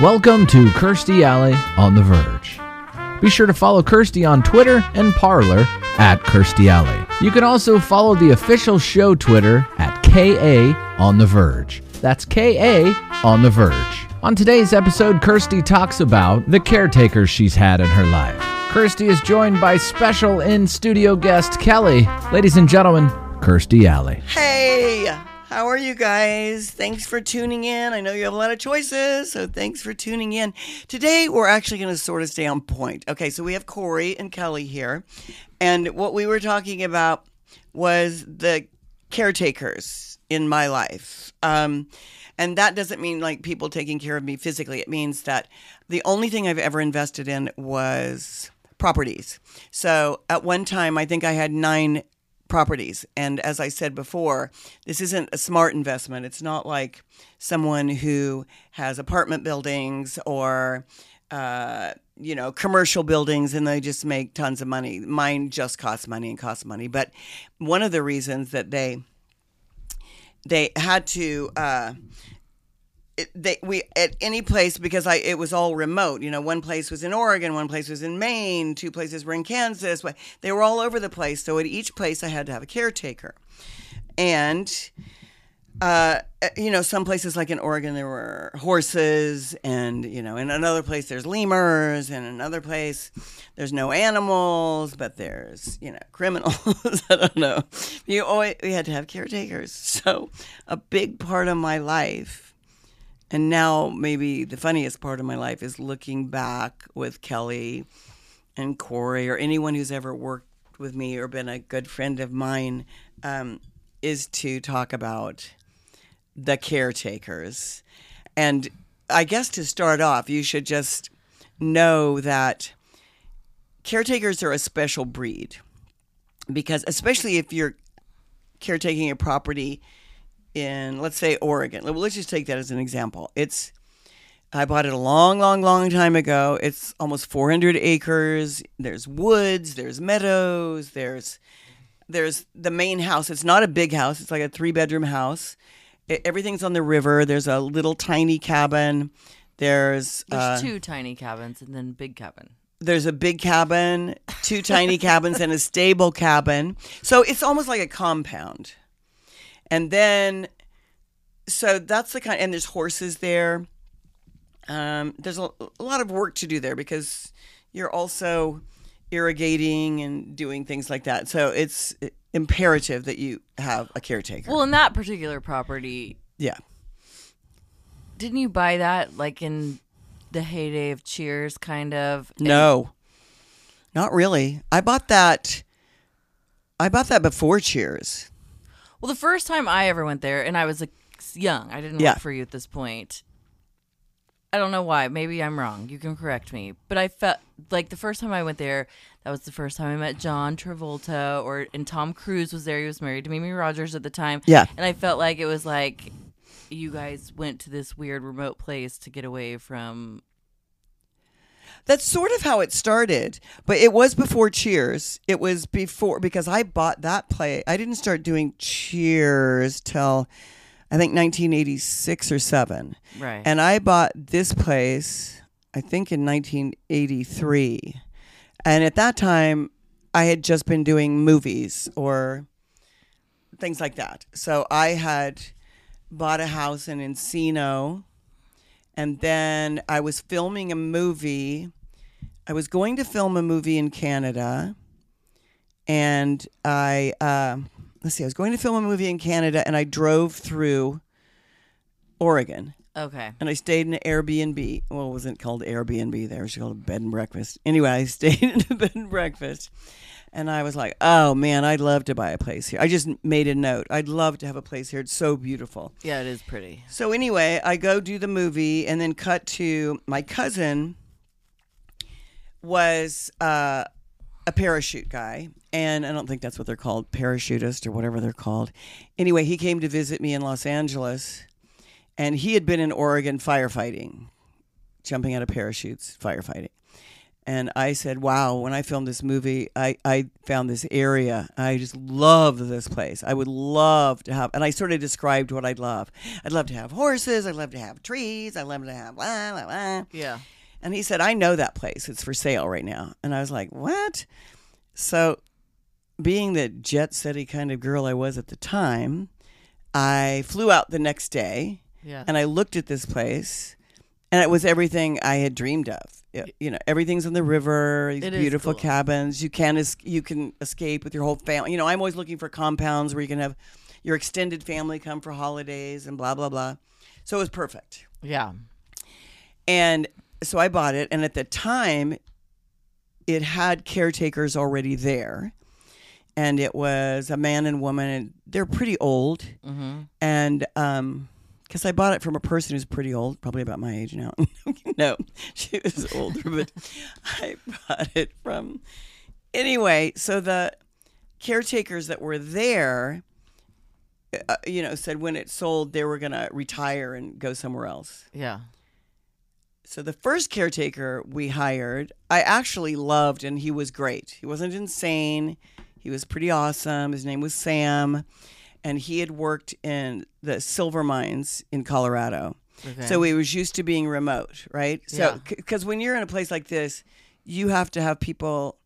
Welcome to Kirstie Alley on The Verge. Be sure to follow Kirstie on Twitter and Parler at Kirstie Alley. You can also follow the official show Twitter at KA on The Verge. That's KA on The Verge. On today's episode, Kirstie talks about the caretakers she's had in her life. Kirstie is joined by special in studio guest Kelly. Ladies and gentlemen, Kirstie Alley. Hey, how are you guys? Thanks for tuning in. I know you have a lot of choices, so thanks for tuning in. Today, we're actually going to sort of stay on point. Okay, so we have Corey and Kelly here, and what we were talking about was the caretakers in my life. Um, and that doesn't mean like people taking care of me physically. It means that the only thing I've ever invested in was properties. So at one time, I think I had nine properties. And as I said before, this isn't a smart investment. It's not like someone who has apartment buildings or, uh, you know, commercial buildings and they just make tons of money. Mine just costs money and costs money. But one of the reasons that they they had to uh, it, they we at any place because I it was all remote. You know, one place was in Oregon, one place was in Maine, two places were in Kansas. They were all over the place. So at each place, I had to have a caretaker, and uh, you know, some places like in Oregon there were horses, and you know, in another place there's lemurs, and another place there's no animals, but there's you know criminals. I don't know. You always we had to have caretakers. So a big part of my life and now, maybe the funniest part of my life is looking back with Kelly and Corey or anyone who's ever worked with me or been a good friend of mine um, is to talk about the caretakers. And I guess to start off, you should just know that caretakers are a special breed because, especially if you're caretaking a property in let's say Oregon. Let's just take that as an example. It's I bought it a long, long, long time ago. It's almost 400 acres. There's woods, there's meadows, there's there's the main house. It's not a big house. It's like a three bedroom house. It, everything's on the river. There's a little tiny cabin. There's there's uh, two tiny cabins and then big cabin. There's a big cabin, two tiny cabins, and a stable cabin. So it's almost like a compound. And then, so that's the kind, and there's horses there. Um, there's a, a lot of work to do there because you're also irrigating and doing things like that. So it's imperative that you have a caretaker. Well, in that particular property, yeah. Didn't you buy that like in the heyday of Cheers, kind of? No, not really. I bought that. I bought that before Cheers. Well, the first time I ever went there, and I was like young, I didn't yeah. work for you at this point. I don't know why. Maybe I'm wrong. You can correct me. But I felt like the first time I went there, that was the first time I met John Travolta, or and Tom Cruise was there. He was married to Mimi Rogers at the time. Yeah, and I felt like it was like you guys went to this weird remote place to get away from that's sort of how it started, but it was before Cheers. It was before because I bought that play. I didn't start doing Cheers till I think 1986 or 7. Right. And I bought this place I think in 1983. And at that time I had just been doing movies or things like that. So I had bought a house in Encino and then I was filming a movie. I was going to film a movie in Canada, and I uh, let's see, I was going to film a movie in Canada, and I drove through Oregon. Okay. And I stayed in an Airbnb. Well, it wasn't called Airbnb there. It was called a bed and breakfast. Anyway, I stayed in a bed and breakfast. And I was like, oh man, I'd love to buy a place here. I just made a note. I'd love to have a place here. It's so beautiful. Yeah, it is pretty. So, anyway, I go do the movie and then cut to my cousin was uh, a parachute guy. And I don't think that's what they're called, parachutist or whatever they're called. Anyway, he came to visit me in Los Angeles and he had been in Oregon firefighting, jumping out of parachutes, firefighting. And I said, wow, when I filmed this movie, I, I found this area. I just love this place. I would love to have, and I sort of described what I'd love. I'd love to have horses. I'd love to have trees. I'd love to have blah, blah, blah. Yeah. And he said, I know that place. It's for sale right now. And I was like, what? So, being the jet setty kind of girl I was at the time, I flew out the next day Yeah. and I looked at this place, and it was everything I had dreamed of. You know, everything's in the river. These It is beautiful cool. cabins. You can es- you can escape with your whole family. You know, I'm always looking for compounds where you can have your extended family come for holidays and blah blah blah. So it was perfect. yeah. And so I bought it, and at the time, it had caretakers already there, and it was a man and woman, and they're pretty old, Mm-hmm. and um, because I bought it from a person who's pretty old, probably about my age now. no, she was older, but I bought it from anyway. So the caretakers that were there. Uh, you know, said when it sold, they were going to retire and go somewhere else. Yeah. So the first caretaker we hired, I actually loved, and he was great. He wasn't insane. He was pretty awesome. His name was Sam, and he had worked in the silver mines in Colorado. Okay. So he was used to being remote, right? So because when you're in a place like this, you have to have people.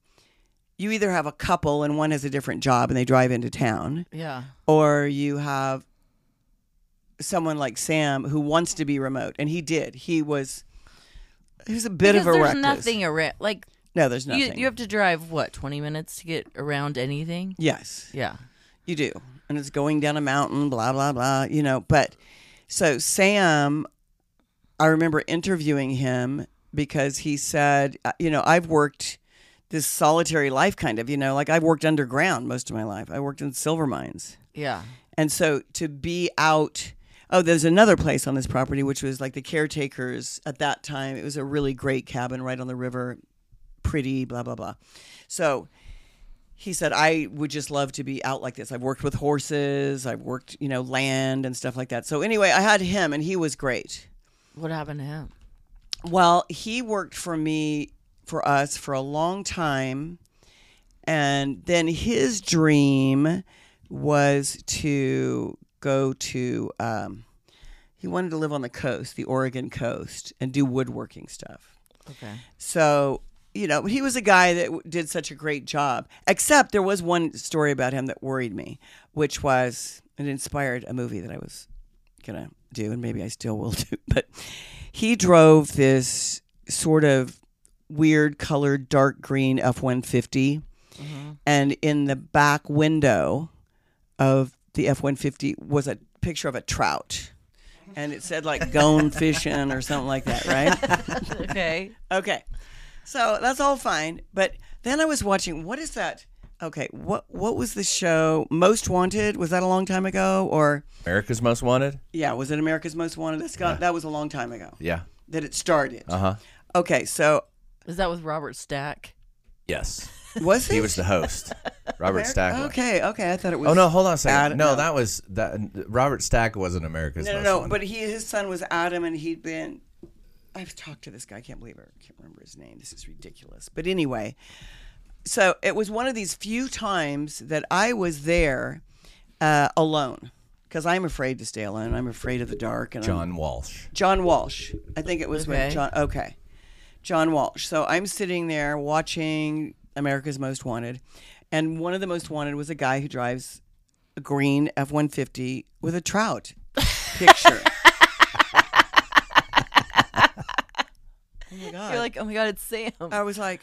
You either have a couple and one has a different job and they drive into town, yeah. or you have someone like Sam who wants to be remote, and he did. He was he was a bit because of a there's reckless. nothing around. Like No, there's you, nothing. you have to drive what twenty minutes to get around anything. yes, Yeah. you do, and it's going down a mountain, blah blah blah. You know, but so Sam, I remember interviewing him because he said, uh, you know, I've worked this solitary life, kind of. You know, like I've worked underground most of my life. I worked in silver mines. Yeah. And so to be out, oh, there's another place on this property, which was like the caretakers at that time. It was a really great cabin right on the river, pretty, blah, blah, blah. So he said, I would just love to be out like this. I've worked with horses, I've worked, you know, land and stuff like that. So anyway, I had him and he was great. What happened to him? Well, he worked for me, for us, for a long time. And then his dream was to go to, um, he wanted to live on the coast, the Oregon coast, and do woodworking stuff. Okay. So, you know, he was a guy that did such a great job. Except there was one story about him that worried me, which was it inspired a movie that I was gonna do, and maybe I still will do. But he drove this sort of weird colored dark green F one fifty, mm-hmm. and in the back window of the F one fifty was a picture of a trout. And it said like "gone fishing" or something like that, right? okay. Okay. So that's all fine. But then I was watching what is that? Okay, what what was the show Most Wanted? Was that a long time ago? Or America's Most Wanted? yeah, was it America's Most Wanted? That's got that was a long time ago Yeah. that it started. Uh huh. Okay, so Is that with Robert Stack? Yes. was it? He was the host. Robert America- Stack. Okay, okay. I thought it was Oh no! Hold on a second. Adam- no, no. that was that. Robert Stack wasn't America's No, no, Most no. Wanted. But he his son was Adam, and he'd been. I've talked to this guy. I can't believe it. I can't remember his name. This is ridiculous. But anyway, so it was one of these few times that I was there uh, alone because I'm afraid to stay alone. I'm afraid of the dark. And I'm- John Walsh. John Walsh. I think it was Okay. with John. Okay, John Walsh. So I'm sitting there watching America's Most Wanted, and one of the Most Wanted was a guy who drives a green F-150 with a trout picture. oh my god! You're like, oh my god, it's Sam. I was like,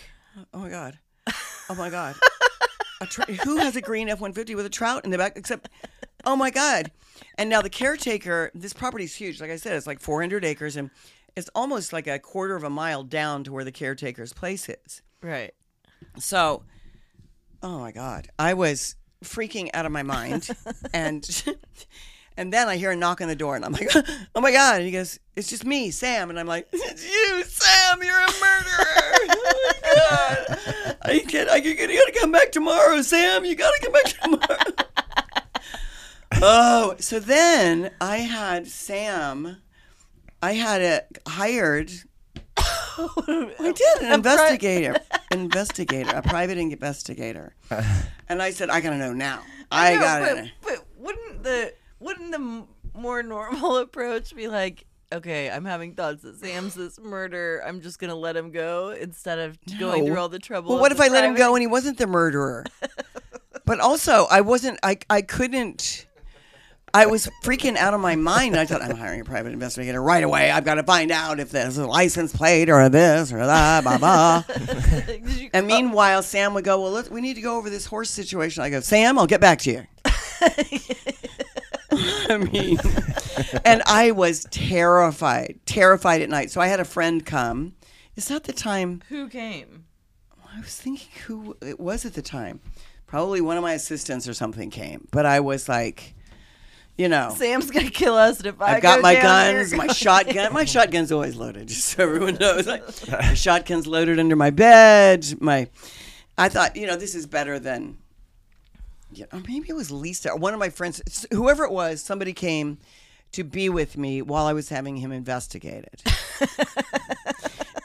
oh my god, oh my god. A tr- who has a green F one fifty with a trout in the back? Except, oh my god! And now the caretaker. This property's huge. Like I said, it's like four hundred acres, and it's almost like a quarter of a mile down to where the caretaker's place is. right. So, oh my god, I was freaking out of my mind, and and then I hear a knock on the door, and I'm like, oh my god! And he goes, "It's just me, Sam," and I'm like, "It's you, Sam! You're a murderer! oh my god! I can't. I you gotta come back tomorrow, Sam. You gotta come back tomorrow." oh, so then I had Sam. I had it hired I did an investigator, investigator, a private investigator, and I said, I gotta know now. I, know, gotta. But, but wouldn't the wouldn't the m- more normal approach be like, okay, I'm having thoughts that Sam's this murder. I'm just gonna let him go instead of going through all the trouble. Well, what if I let him go and he wasn't the murderer? but also, I wasn't. I I couldn't. I was freaking out of my mind. I thought I'm hiring a private investigator right away. I've got to find out if there's a license plate or this or that, blah blah. And meanwhile, Sam would go, "Well, let we need to go over this horse situation." I go, "Sam, I'll get back to you." I mean, and I was terrified, terrified at night. So I had a friend come. It's not the time. Who came? I was thinking who it was at the time. Probably one of my assistants or something came, but I was like, you know, Sam's gonna kill us if I I've got go my down guns, my shotgun. My shotgun's always loaded, just so everyone knows. Like, my shotgun's loaded under my bed. My, I thought, you know, this is better than, yeah, or maybe it was Lisa. One of my friends, whoever it was, somebody came to be with me while I was having him investigated.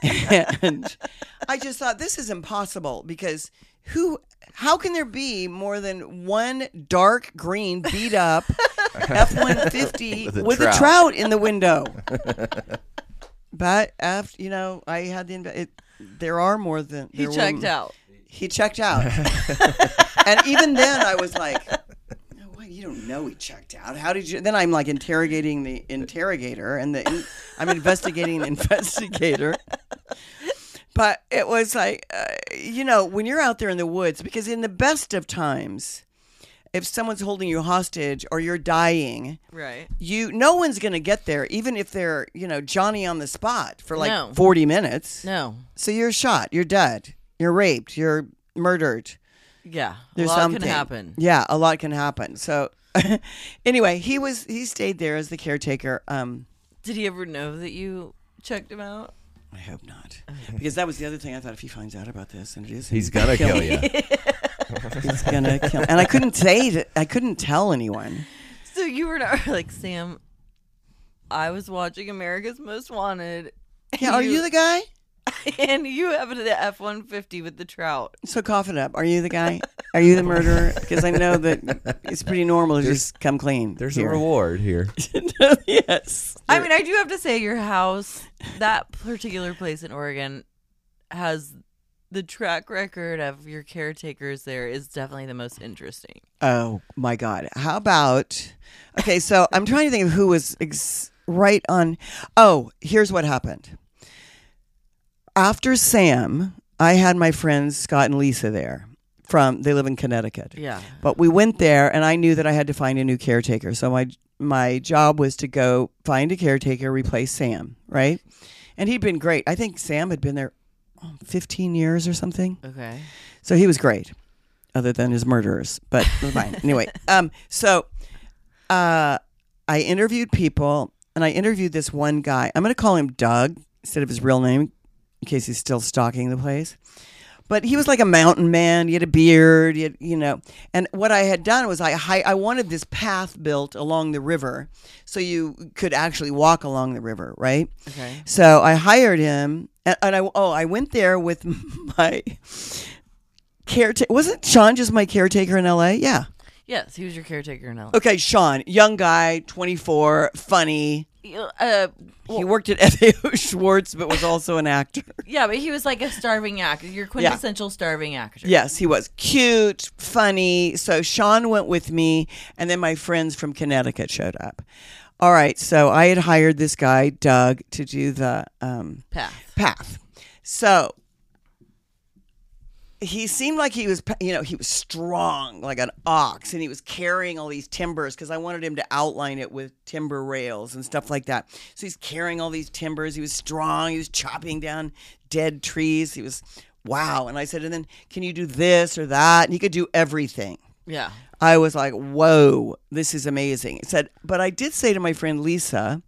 and I just thought this is impossible because who how can there be more than one dark green beat up F150 With a with a trout. trout in the window? but after you know, I had the inve- it, there are more than he checked were, out. He checked out, and even then I was like, "No way, you don't know he checked out. How did you?" Then I'm like interrogating the interrogator, and the in, I'm investigating the investigator. But it was like, uh, you know, when you're out there in the woods, because in the best of times, if someone's holding you hostage or you're dying, Right. you no one's going to get there, even if they're you know Johnny on the spot for like No. 40 minutes. No. So you're shot, you're dead, you're raped, you're murdered. Yeah. There's a lot something can happen. Yeah, a lot can happen. So anyway, he was he stayed there as the caretaker. Um, Did he ever know that you checked him out? I hope not, because that was the other thing. I thought if he finds out about this, and it is, He's gonna kill you. he's gonna kill. And I couldn't say that. I couldn't tell anyone. So you were not like Sam. I was watching America's Most Wanted. Yeah, are you the guy? and you have the F one fifty with the trout. So cough it up. Are you the guy? Are you the murderer? Because I know that it's pretty normal to just come clean. There's here. a reward here. yes. I mean, I do have to say, your house, that particular place in Oregon, has the track record of your caretakers. There is definitely the most interesting. Oh my God. How about? Okay, so I'm trying to think of who was ex- right on. Oh, here's what happened. After Sam, I had my friends Scott and Lisa there. From they live in Connecticut. Yeah. But we went there, and I knew that I had to find a new caretaker. So my my job was to go find a caretaker, replace Sam, right? And he'd been great. I think Sam had been there oh, 15 years or something. Okay. So he was great, other than his murderers. But fine. anyway, um, so uh, I interviewed people, and I interviewed this one guy. I'm going to call him Doug instead of his real name, in case he's still stalking the place. But he was like a mountain man. He had a beard, he had, you know. And what I had done was I I wanted this path built along the river, so you could actually walk along the river, right? Okay. So I hired him, and, and I oh I went there with my caretaker. Wasn't Sean just my caretaker in L.A.? Yeah. Yes, he was your caretaker in L.A. Okay, Sean, young guy, twenty four, funny. Uh, he worked at FAO Schwarz, but was also an actor. yeah, but he was like a starving actor. Your quintessential starving actor. Yes, he was cute, funny. So Sean went with me, and then my friends from Connecticut showed up. All right, so I had hired this guy, Doug, to do the um, Path. path. So he seemed like he was, you know, he was strong like an ox, and he was carrying all these timbers because I wanted him to outline it with timber rails and stuff like that. So he's carrying all these timbers. He was strong. He was chopping down dead trees. He was wow. And I said, and then can you do this or that? And he could do everything. Yeah. I was like, whoa, this is amazing. He said, but I did say to my friend Lisa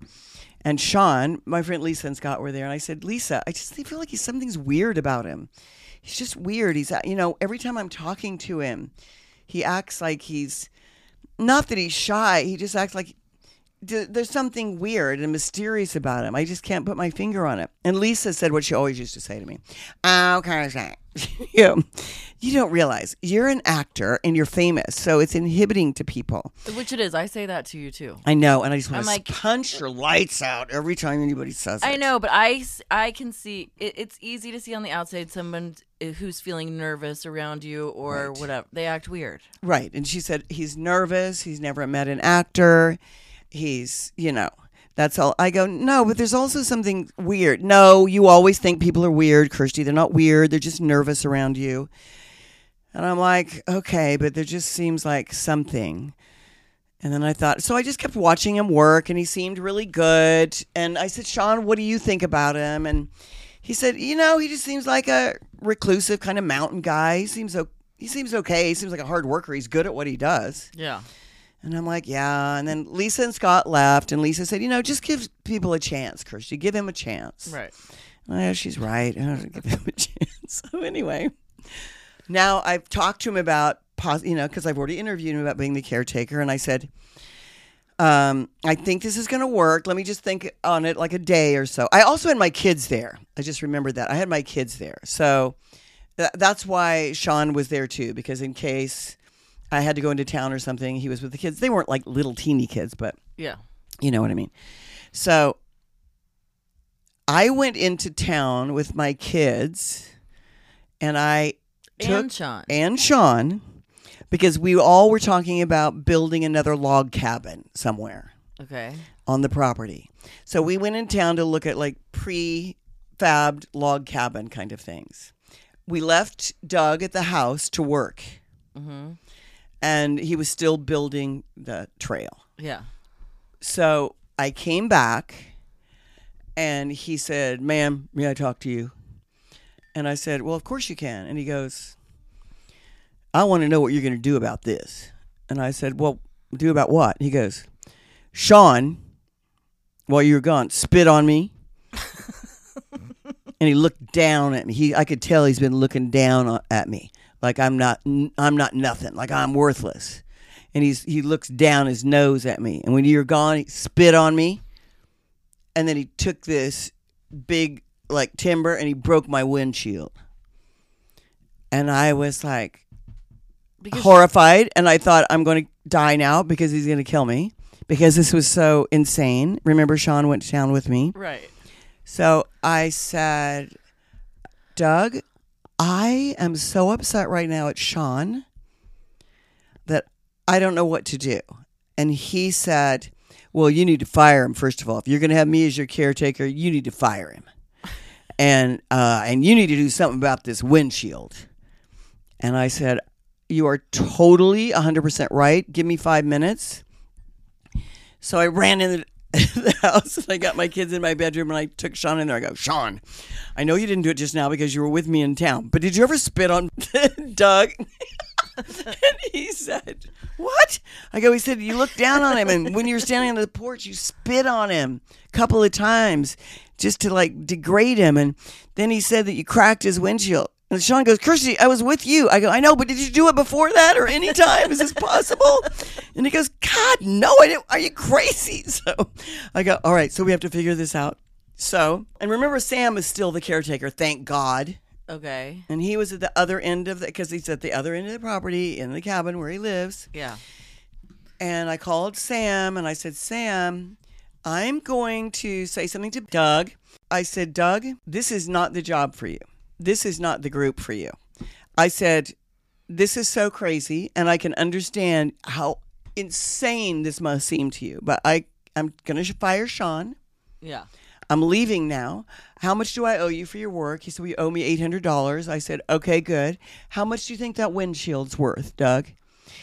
and Sean, my friend Lisa and Scott were there, and I said, Lisa, I just feel like he's something's weird about him. He's just weird. He's, you know, every time I'm talking to him, he acts like he's not that he's shy. He just acts like d- there's something weird and mysterious about him. I just can't put my finger on it. And Lisa said what she always used to say to me. Oh, of you, you don't realize you're an actor and you're famous, so it's inhibiting to people. Which it is. I say that to you too. I know, and I just want I'm to like- punch your lights out every time anybody says it. I know, but I, s- I can see it, it's easy to see on the outside someone eh, who's feeling nervous around you or Right. whatever. They act weird. Right. And she said he's nervous. He's never met an actor. He's, you know, that's all. I go, no, but there's also something weird. No, you always think people are weird, Kirstie. They're not weird. They're just nervous around you. And I'm like, okay, but there just seems like something. And then I thought, so I just kept watching him work and he seemed really good. And I said, Sean, what do you think about him? And he said, you know, he just seems like a reclusive kind of mountain guy. He seems he seems okay. He seems like a hard worker. He's good at what he does. Yeah. And I'm like, yeah. And then Lisa and Scott left, and Lisa said, you know, just give people a chance, Kirstie. Give him a chance. Right. Oh, she's right. I don't give him a chance. So anyway, now I've talked to him about, pos- you know, because I've already interviewed him about being the caretaker, and I said, um, I think this is going to work. Let me just think on it like a day or so. I also had my kids there. I just remembered that I had my kids there, so th- that's why Sean was there too, because in case I had to go into town or something, he was with the kids. They weren't like little teeny kids, but Yeah. you know what I mean. So I went into town with my kids and I took and Sean. and Sean because we all were talking about building another log cabin somewhere okay. on the property. So we went in town to look at like pre-fabbed log cabin kind of things. We left Doug at the house to work Mm-hmm. And he was still building the trail. Yeah. So I came back and he said, Ma'am, may I talk to you? And I said, Well, of course you can. And he goes, I want to know what you're going to do about this. And I said, Well, do about what? He goes, Sean, while you were gone, spit on me. and he looked down at me. He, I could tell he's been looking down at me, like I'm not, I'm not nothing, like I'm worthless and he's he looks down his nose at me. And when you're gone, he spit on me, and then he took this big like timber and he broke my windshield. And I was like Because horrified, and I thought I'm going to die now because he's going to kill me because this was so insane. Remember, Sean went down with me. right. So I said, Doug, I am so upset right now at Sean that I don't know what to do. And he said, Well, you need to fire him, first of all. If you're going to have me as your caretaker, you need to fire him. And, uh, and you need to do something about this windshield. And I said, You are totally 100% right. Give me five minutes. So I ran in the, the house and I got my kids in my bedroom and I took Sean in there. I go, Sean, I know you didn't do it just now because you were with me in town, but did you ever spit on Doug? and he said, What? I go, He said, You looked down on him and when you were standing on the porch, you spit on him a couple of times just to like degrade him. And then he said that you cracked his windshield. And Sean goes, Kirstie, I was with you. I go, I know, but did you do it before that or any time? Is this possible? And he goes, God, no, I didn't. Are you crazy? So I go, all right, so we have to figure this out. So, and remember, Sam is still the caretaker, thank God. Okay. And he was at the other end of the, because he's at the other end of the property in the cabin where he lives. Yeah. And I called Sam and I said, Sam, I'm going to say something to Doug. I said, Doug, this is not the job for you. This is not the group for you. I said, this is so crazy and I can understand how insane this must seem to you, but I, I'm going to fire Sean. Yeah. I'm leaving now. How much do I owe you for your work? He said, We owe me $800. I said, Okay, good. How much do you think that windshield's worth, Doug?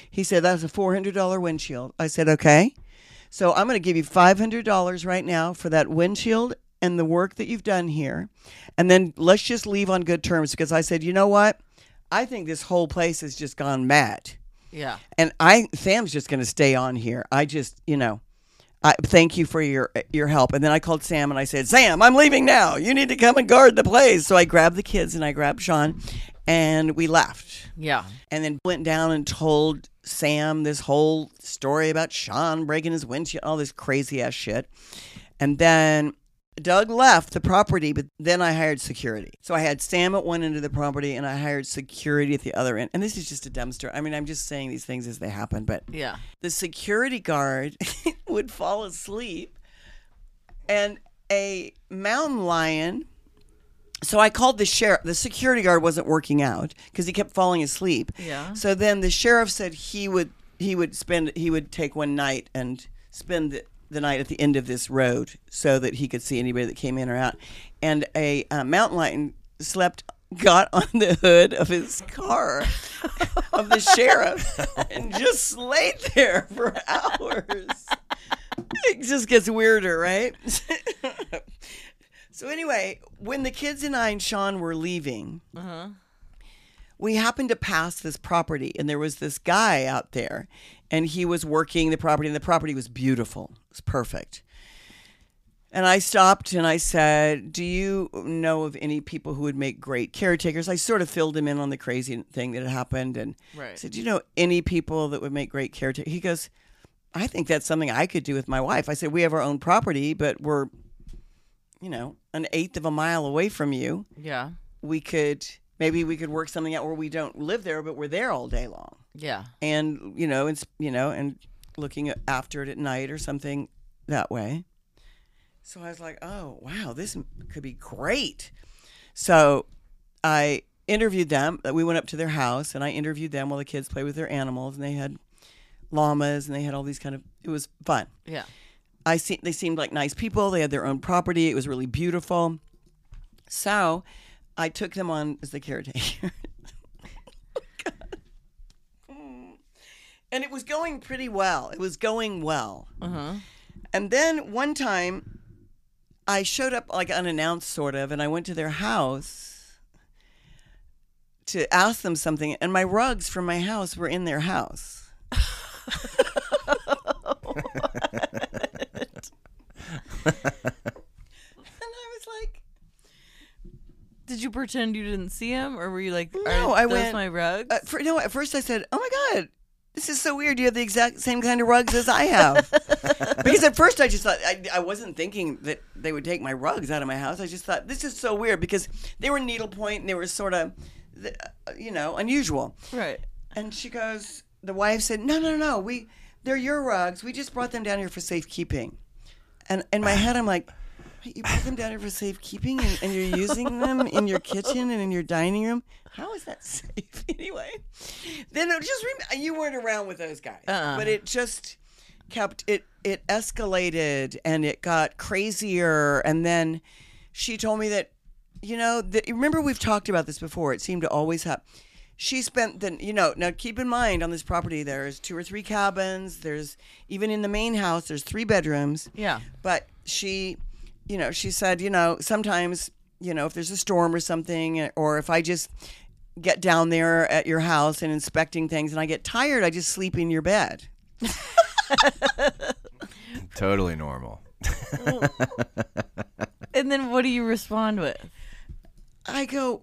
He said, That's a $400 windshield. I said, Okay. So I'm going to give you $500 right now for that windshield and the work that you've done here. And then let's just leave on good terms because I said, You know what? I think this whole place has just gone mad. Yeah. And I, Sam's just going to stay on here. I just, you know, I thank you for your your help. And then I called Sam and I said, Sam, I'm leaving now. You need to come and guard the place. So I grabbed the kids and I grabbed Sean, and we left. Yeah. And then went down and told Sam this whole story about Sean breaking his windshield, all this crazy ass shit. And then Doug left the property, but then I hired security. So I had Sam at one end of the property and I hired security at the other end. And this is just a dumb story. I mean, I'm just saying these things as they happen, but Yeah. the security guard would fall asleep and a mountain lion so i called the sheriff the security guard wasn't working out because he kept falling asleep Yeah. so then the sheriff said he would he would spend he would take one night and spend the, night at the end of this road so that he could see anybody that came in or out. And a uh, mountain lion slept got on the hood of his car of the sheriff and just laid there for hours. It just gets weirder, right? so anyway, when the kids and I and Sean were leaving, we happened to pass this property, and there was this guy out there, and he was working the property, and the property was beautiful. It was perfect. And I stopped and I said, Do you know of any people who would make great caretakers? I sort of filled him in on the crazy thing that had happened. And Right. said, Do you know any people that would make great caretakers? He goes, I think that's something I could do with my wife. I said, We have our own property, but we're, you know, an eighth of a mile away from you. Yeah. We could, maybe we could work something out where we don't live there, but we're there all day long Yeah. and you know, and you know, and looking after it at night or something that way. So I was like, "Oh, wow, this could be great." So I interviewed them. Uh, we went up to their house, and I interviewed them while the kids played with their animals, and they had llamas, and they had all these kind of. It was fun. Yeah. I see they seemed like nice people. They had their own property. It was really beautiful. So I took them on as the caretaker. and it was going pretty well. It was going well. Uh-huh. And then one time I showed up like unannounced sort of and I went to their house to ask them something and my rugs from my house were in their house. and I was like, Did you pretend you didn't see him, or were you like, No, I went- my rugs?" uh, for, no, at first I said, "Oh my god, this is so weird. You have the exact same kind of rugs as I have." because at first I just thought I, I wasn't thinking that they would take my rugs out of my house. I just thought this is so weird because they were needlepoint and they were sort of, uh, you know, unusual. right. And she goes, the wife said, "No, no, no, we they're your rugs. We just brought them down here for safekeeping." And in my head, I'm like. "Wait, You brought them down here for safekeeping, and, and you're using them in your kitchen and in your dining room. How is that safe anyway? Then it just rem- you weren't around with those guys, Uh-uh. but it just kept it. It escalated and it got crazier. And then she told me that, you know, that remember we've talked about this before. It seemed to always happen. She spent the, you know, now keep in mind on this property there's two or three cabins. There's even in the main house there's three bedrooms. Yeah. But she, you know, she said, you know, sometimes, you know, if there's a storm or something, eh, or if I just get down there at your house and inspecting things and I get tired, I just sleep in your bed. Totally normal. And then what do you respond with? I go,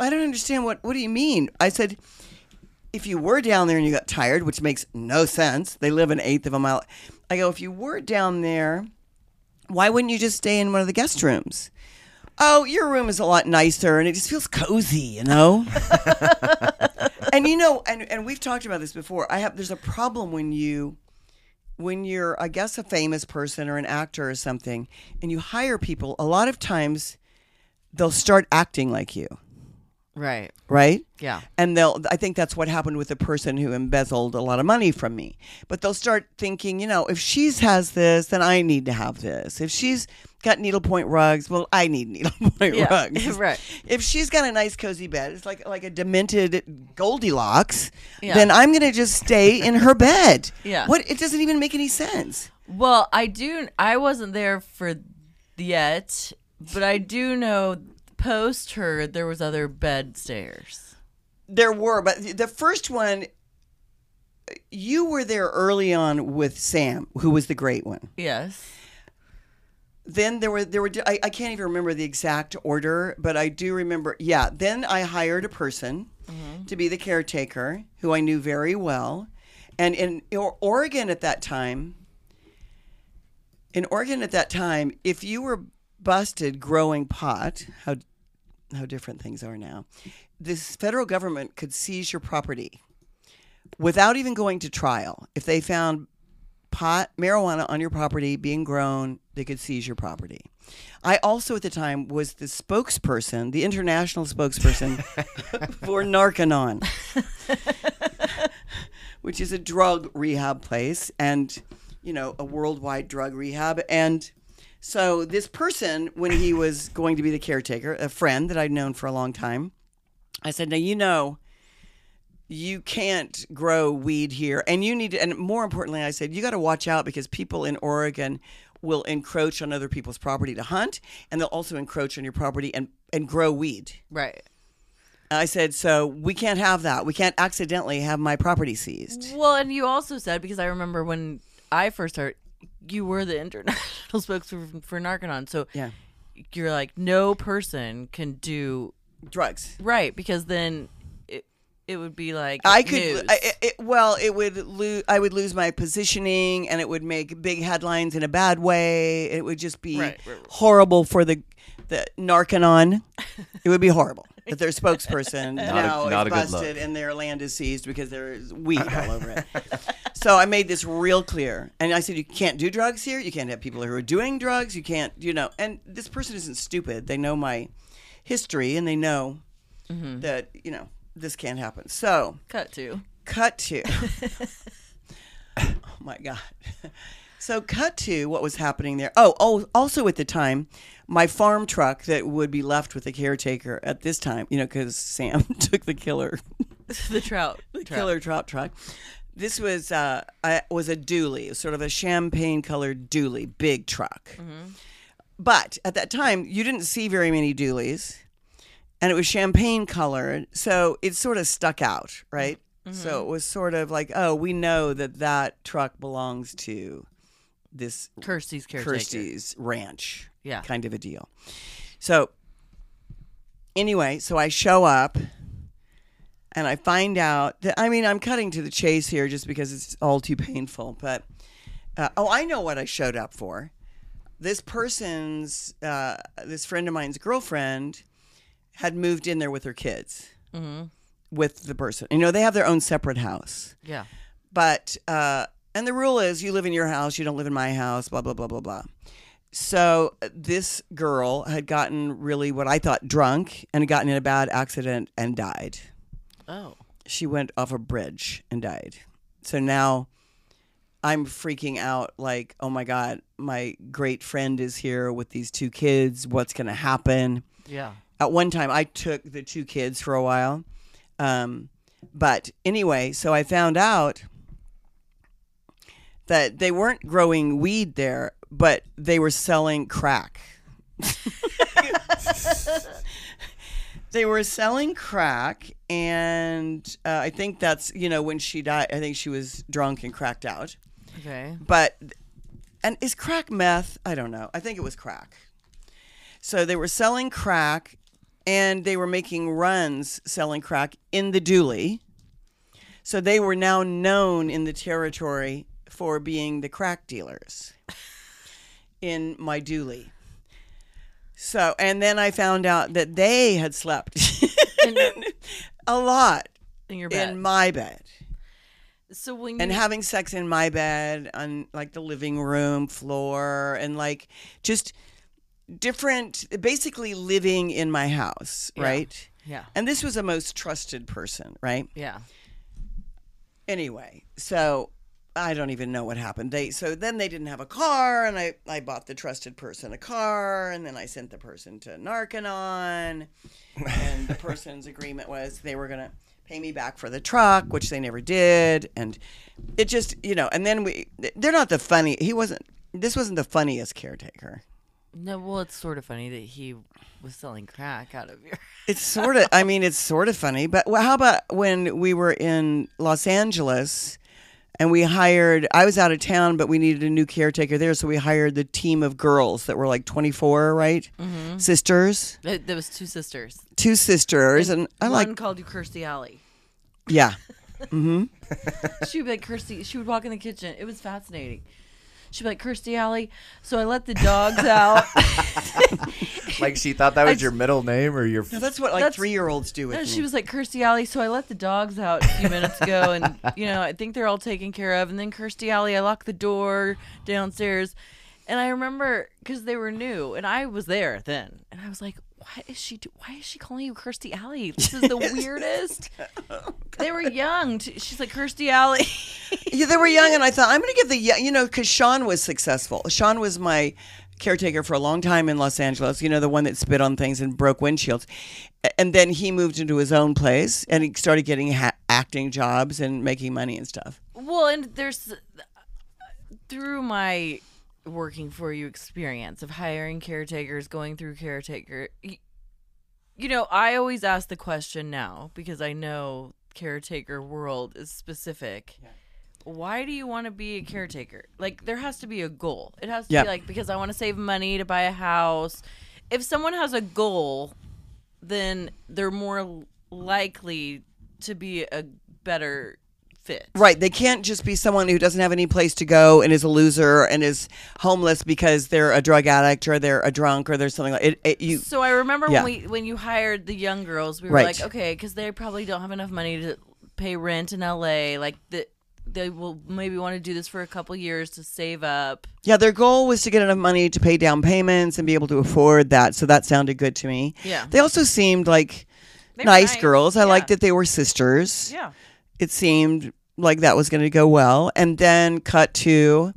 I don't understand what. What do you mean? I said, if you were down there and you got tired, which makes no sense. They live an eighth of a mile. I go, if you were down there, why wouldn't you just stay in one of the guest rooms? Oh, your room is a lot nicer and it just feels cozy, you know. and you know, and and we've talked about this before. I have there's a problem when you when you're I guess a famous person or an actor or something and you hire people, a lot of times they'll start acting like you, Right. right? Yeah. And they'll I think that's what happened with the person who embezzled a lot of money from me. But they'll start thinking, you know, if she's has this, then I need to have this. If she's got needlepoint rugs, well, I need needlepoint Yeah, rugs. right. If she's got a nice cozy bed, it's like like a demented Goldilocks, Yeah. then I'm gonna just stay in her bed. Yeah. What it doesn't even make any sense. Well, I do. I wasn't there for yet, but I do know post her there was other bed stairs. There were, but the first one you were there early on with Sam, who was the great one. Yes. then there were there were I, I can't even remember the exact order but i do remember yeah then i hired a person mm-hmm. to be the caretaker, who I knew very well. And in Oregon at that time, in Oregon at that time, if you were busted growing pot, how how different things are now, this federal government could seize your property without even going to trial. If they found pot marijuana on your property being grown, they could seize your property. I also at the time was the spokesperson, the international spokesperson for Narconon, which is a drug rehab place and you know a worldwide drug rehab and so this person when he was going to be the caretaker, a friend that I'd known for a long time, I said, "Now you know you can't grow weed here and you need to, and more importantly i said you got to watch out because people in oregon will encroach on other people's property to hunt and they'll also encroach on your property and and grow weed. Right. I said so we can't have that. We can't accidentally have my property seized. Well and you also said because i remember when i first heard you were the international spokesperson for narconon so yeah you're like no person can do drugs right because then it would be like I could. I, it, well, it would lose. I would lose my positioning, and it would make big headlines in a bad way. It would just be right, right, right. horrible for the the Narconon. it would be horrible that their spokesperson not now a, is busted and their land is seized because there's weed all over it. so I made this real clear, and I said you can't do drugs here. You can't have people who are doing drugs. You can't, you know. And this person isn't stupid. They know my history, and they know mm-hmm. that you know this can't happen. So, cut to. Cut to. oh my God. So, cut to what was happening there. Oh, oh, also at the time, my farm truck that would be left with the caretaker at this time, you know, because Sam took the killer, the trout, the trout. killer trout truck. This was uh, I, was a dually, sort of a champagne colored dually, big truck. Mm-hmm. But at that time, you didn't see very many dualies and it was champagne colored, so it sort of stuck out, right? Mm-hmm. So it was sort of like, oh, we know that that truck belongs to this Kirstie's caretaker. Kirstie's ranch, yeah, kind of a deal. So anyway, so I show up and I find out that I mean I'm cutting to the chase here just because it's all too painful, but uh, oh, I know what I showed up for. This person's, uh, this friend of mine's girlfriend had moved in there with her kids mm-hmm. with the person. You know, they have their own separate house. Yeah. But, uh, and the rule is you live in your house, you don't live in my house, blah, blah, blah, blah, blah. So this girl had gotten really what I thought drunk and had gotten in a bad accident and died. Oh. She went off a bridge and died. So now I'm freaking out like, oh my God, my great friend is here with these two kids. What's going to happen? Yeah at one time I took the two kids for a while. Um, but anyway, so I found out that they weren't growing weed there, but they were selling crack. they were selling crack, and uh, I think that's you know when she died. I think she was drunk and cracked out. Okay. But and is crack meth? I don't know. I think it was crack. So they were selling crack and they were making runs selling crack in the dually. So they were now known in the territory for being the crack dealers in my dually. So, and then I found out that they had slept a lot in your bed, in my bed. So when you... and having sex in my bed on like the living room floor and like just different, basically living in my house, yeah. right? Yeah. And this was a most trusted person, right? Yeah. Anyway, so I don't even know what happened. They so then they didn't have a car, and I I bought the trusted person a car, and then I sent the person to Narconon, and the person's agreement was they were gonna pay me back for the truck, which they never did, and it just you know, and then we they're not the funny. He wasn't. This wasn't the funniest caretaker. No, well, it's sort of funny that he was selling crack out of your. It's sort of. I mean, it's sort of funny. But how about when we were in Los Angeles, and we hired i was out of town but we needed a new caretaker there so we hired the team of girls that were like 24 right Mm-hmm. sisters There was two sisters. two sisters and, i like One like called you Kirstie Alley. yeah Mm-hmm. She would be like Kirstie. She would walk in the kitchen. It was fascinating. She'd be like Kirstie Alley. So I let the dogs out. Like she thought that was your middle name or your. No, that's what like That's- three-year-olds do with And me. she was like Kirstie Alley, so I let the dogs out a few minutes ago, and you know I think they're all taken care of. And then Kirstie Alley, I locked the door downstairs, and I remember because they were new, and I was there then, and I was like, "Why is she? Do- why is she calling you Kirstie Alley? This is the weirdest." Oh, they were young. t- She's like Kirstie Alley. yeah, they were young, and I thought I'm going to give the yo- you know because Sean was successful. Sean was my caretaker for a long time in Los Angeles. You know, the one that spit on things and broke windshields, and then he moved into his own place and he started getting ha- acting jobs and making money and stuff. Well, and there's through my working for you experience of hiring caretakers, going through caretaker. You know, I always ask the question now because I know caretaker world is specific. Why do you want to be a caretaker? Like there has to be a goal. It has to Yeah. be like because I want to save money to buy a house. If someone has a goal, then they're more likely to be a better fit. Right. They can't just be someone who doesn't have any place to go and is a loser and is homeless because they're a drug addict or they're a drunk or there's something like it. it you, So I remember Yeah. when we when you hired the young girls, we were Right. like, okay, because they probably don't have enough money to pay rent in LA. Like the, they will maybe want to do this for a couple years to save up. yeah, their goal was to get enough money to pay down payments and be able to afford that. So that sounded good to me. Yeah. They also seemed like nice, nice. girls. I Yeah. liked that they were sisters. Yeah. It seemed like that was going to go well. And then cut to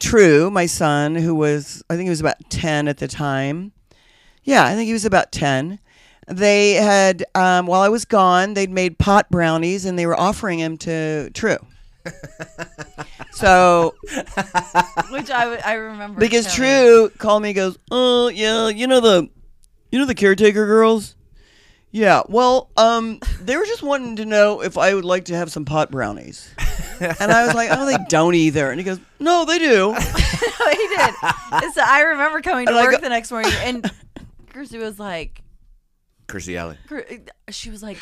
True, my son, who was, I think he was about 10 at the time. Yeah, I think he was about 10. They had, um, while I was gone, they'd made pot brownies and they were offering him to True. so, Which I I remember because telling- True called me and goes, Oh, yeah, you know the, you know the caretaker girls? Yeah, well, um, they were just wanting to know if I would like to have some pot brownies. And I was like, oh, they don't either. And he goes, no, they do. he did. And so I remember coming to And I work go- the next morning, and Kirstie was like, Kirstie Alley. Cur- she was like,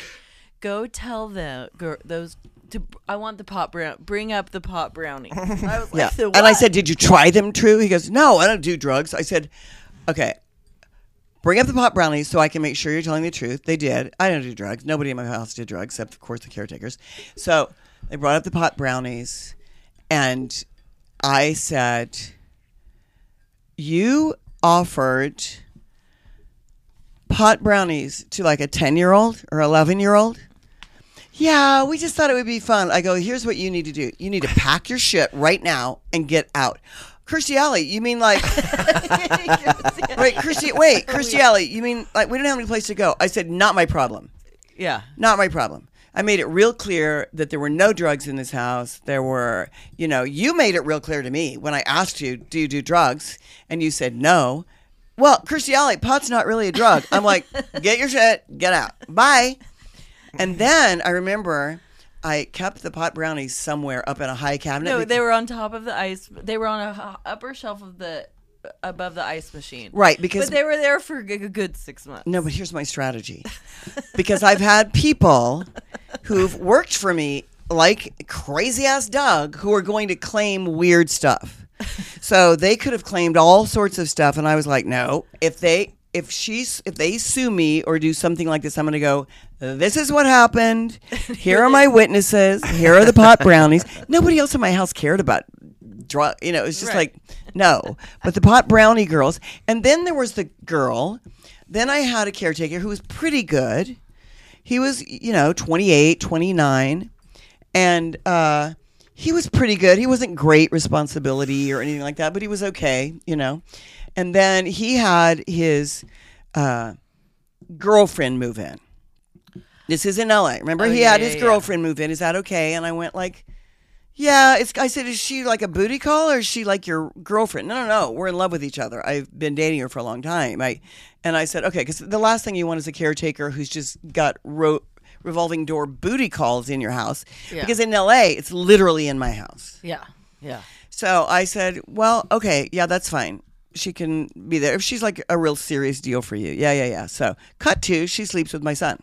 "Go tell them gir- those to. I want the pot brown. Bring up the pot brownie." I was like, Yeah. "The And I what?" said, did you try them, True? He goes, no, I don't do drugs. I said, okay, bring up the pot brownies so I can make sure you're telling the truth. They did. I don't do drugs. Nobody in my house did drugs, except, of course, the caretakers. So they brought up the pot brownies, and I said, you offered pot brownies to like a 10 year old or 11 year old? Yeah, we just thought it would be fun. I go, here's what you need to do. You need to pack your shit right now and get out. Kirstie Alley, you mean like wait, Kirstie wait, oh, Kirstie Alley, you mean like we don't have any place to go. I said, not my problem. "Yeah, Not my problem. I made it real clear that there were no drugs in this house. There were, you know, you made it real clear to me when I asked you, do you do drugs? And you said no. Well, Kirstie Alley, pot's not really a drug. I'm like, get your shit, get out. Bye. And then I remember I kept the pot brownies somewhere up in a high cabinet. no, be- they were on top of the ice. They were on a h- upper shelf of the above the ice machine, right, because But they were there for a good six months. No, but here's my strategy. because I've had people who've worked for me, like crazy ass Doug, who are going to claim weird stuff. So they could have claimed all sorts of stuff, and I was like, no. If they if she's if they sue me or do something like this, I'm going to go. This is what happened. Here are my witnesses. Here are the pot brownies. Nobody else in my house cared about drug. You know, it was just Right. like no. But the pot brownie girls, and then there was the girl. Then I had a caretaker who was pretty good. He was, you know, 28, 29, and uh, he was pretty good. He wasn't great responsibility or anything like that, but he was okay, you know. And then he had his uh, girlfriend move in. This is in LA. Remember, Oh, he yeah, had his yeah. girlfriend move in. Is that okay? And I went like, yeah. It's. I said, is she like a booty call or is she like your girlfriend? No, no, no. We're in love with each other. I've been dating her for a long time. I, and I said, okay, because the last thing you want is a caretaker who's just got ro- revolving door booty calls in your house Yeah. because in LA it's literally in my house. Yeah. Yeah. So I said, "Well, okay, yeah, that's fine. She can be there if she's like a real serious deal for you." Yeah, yeah, yeah. So cut to she sleeps with my son.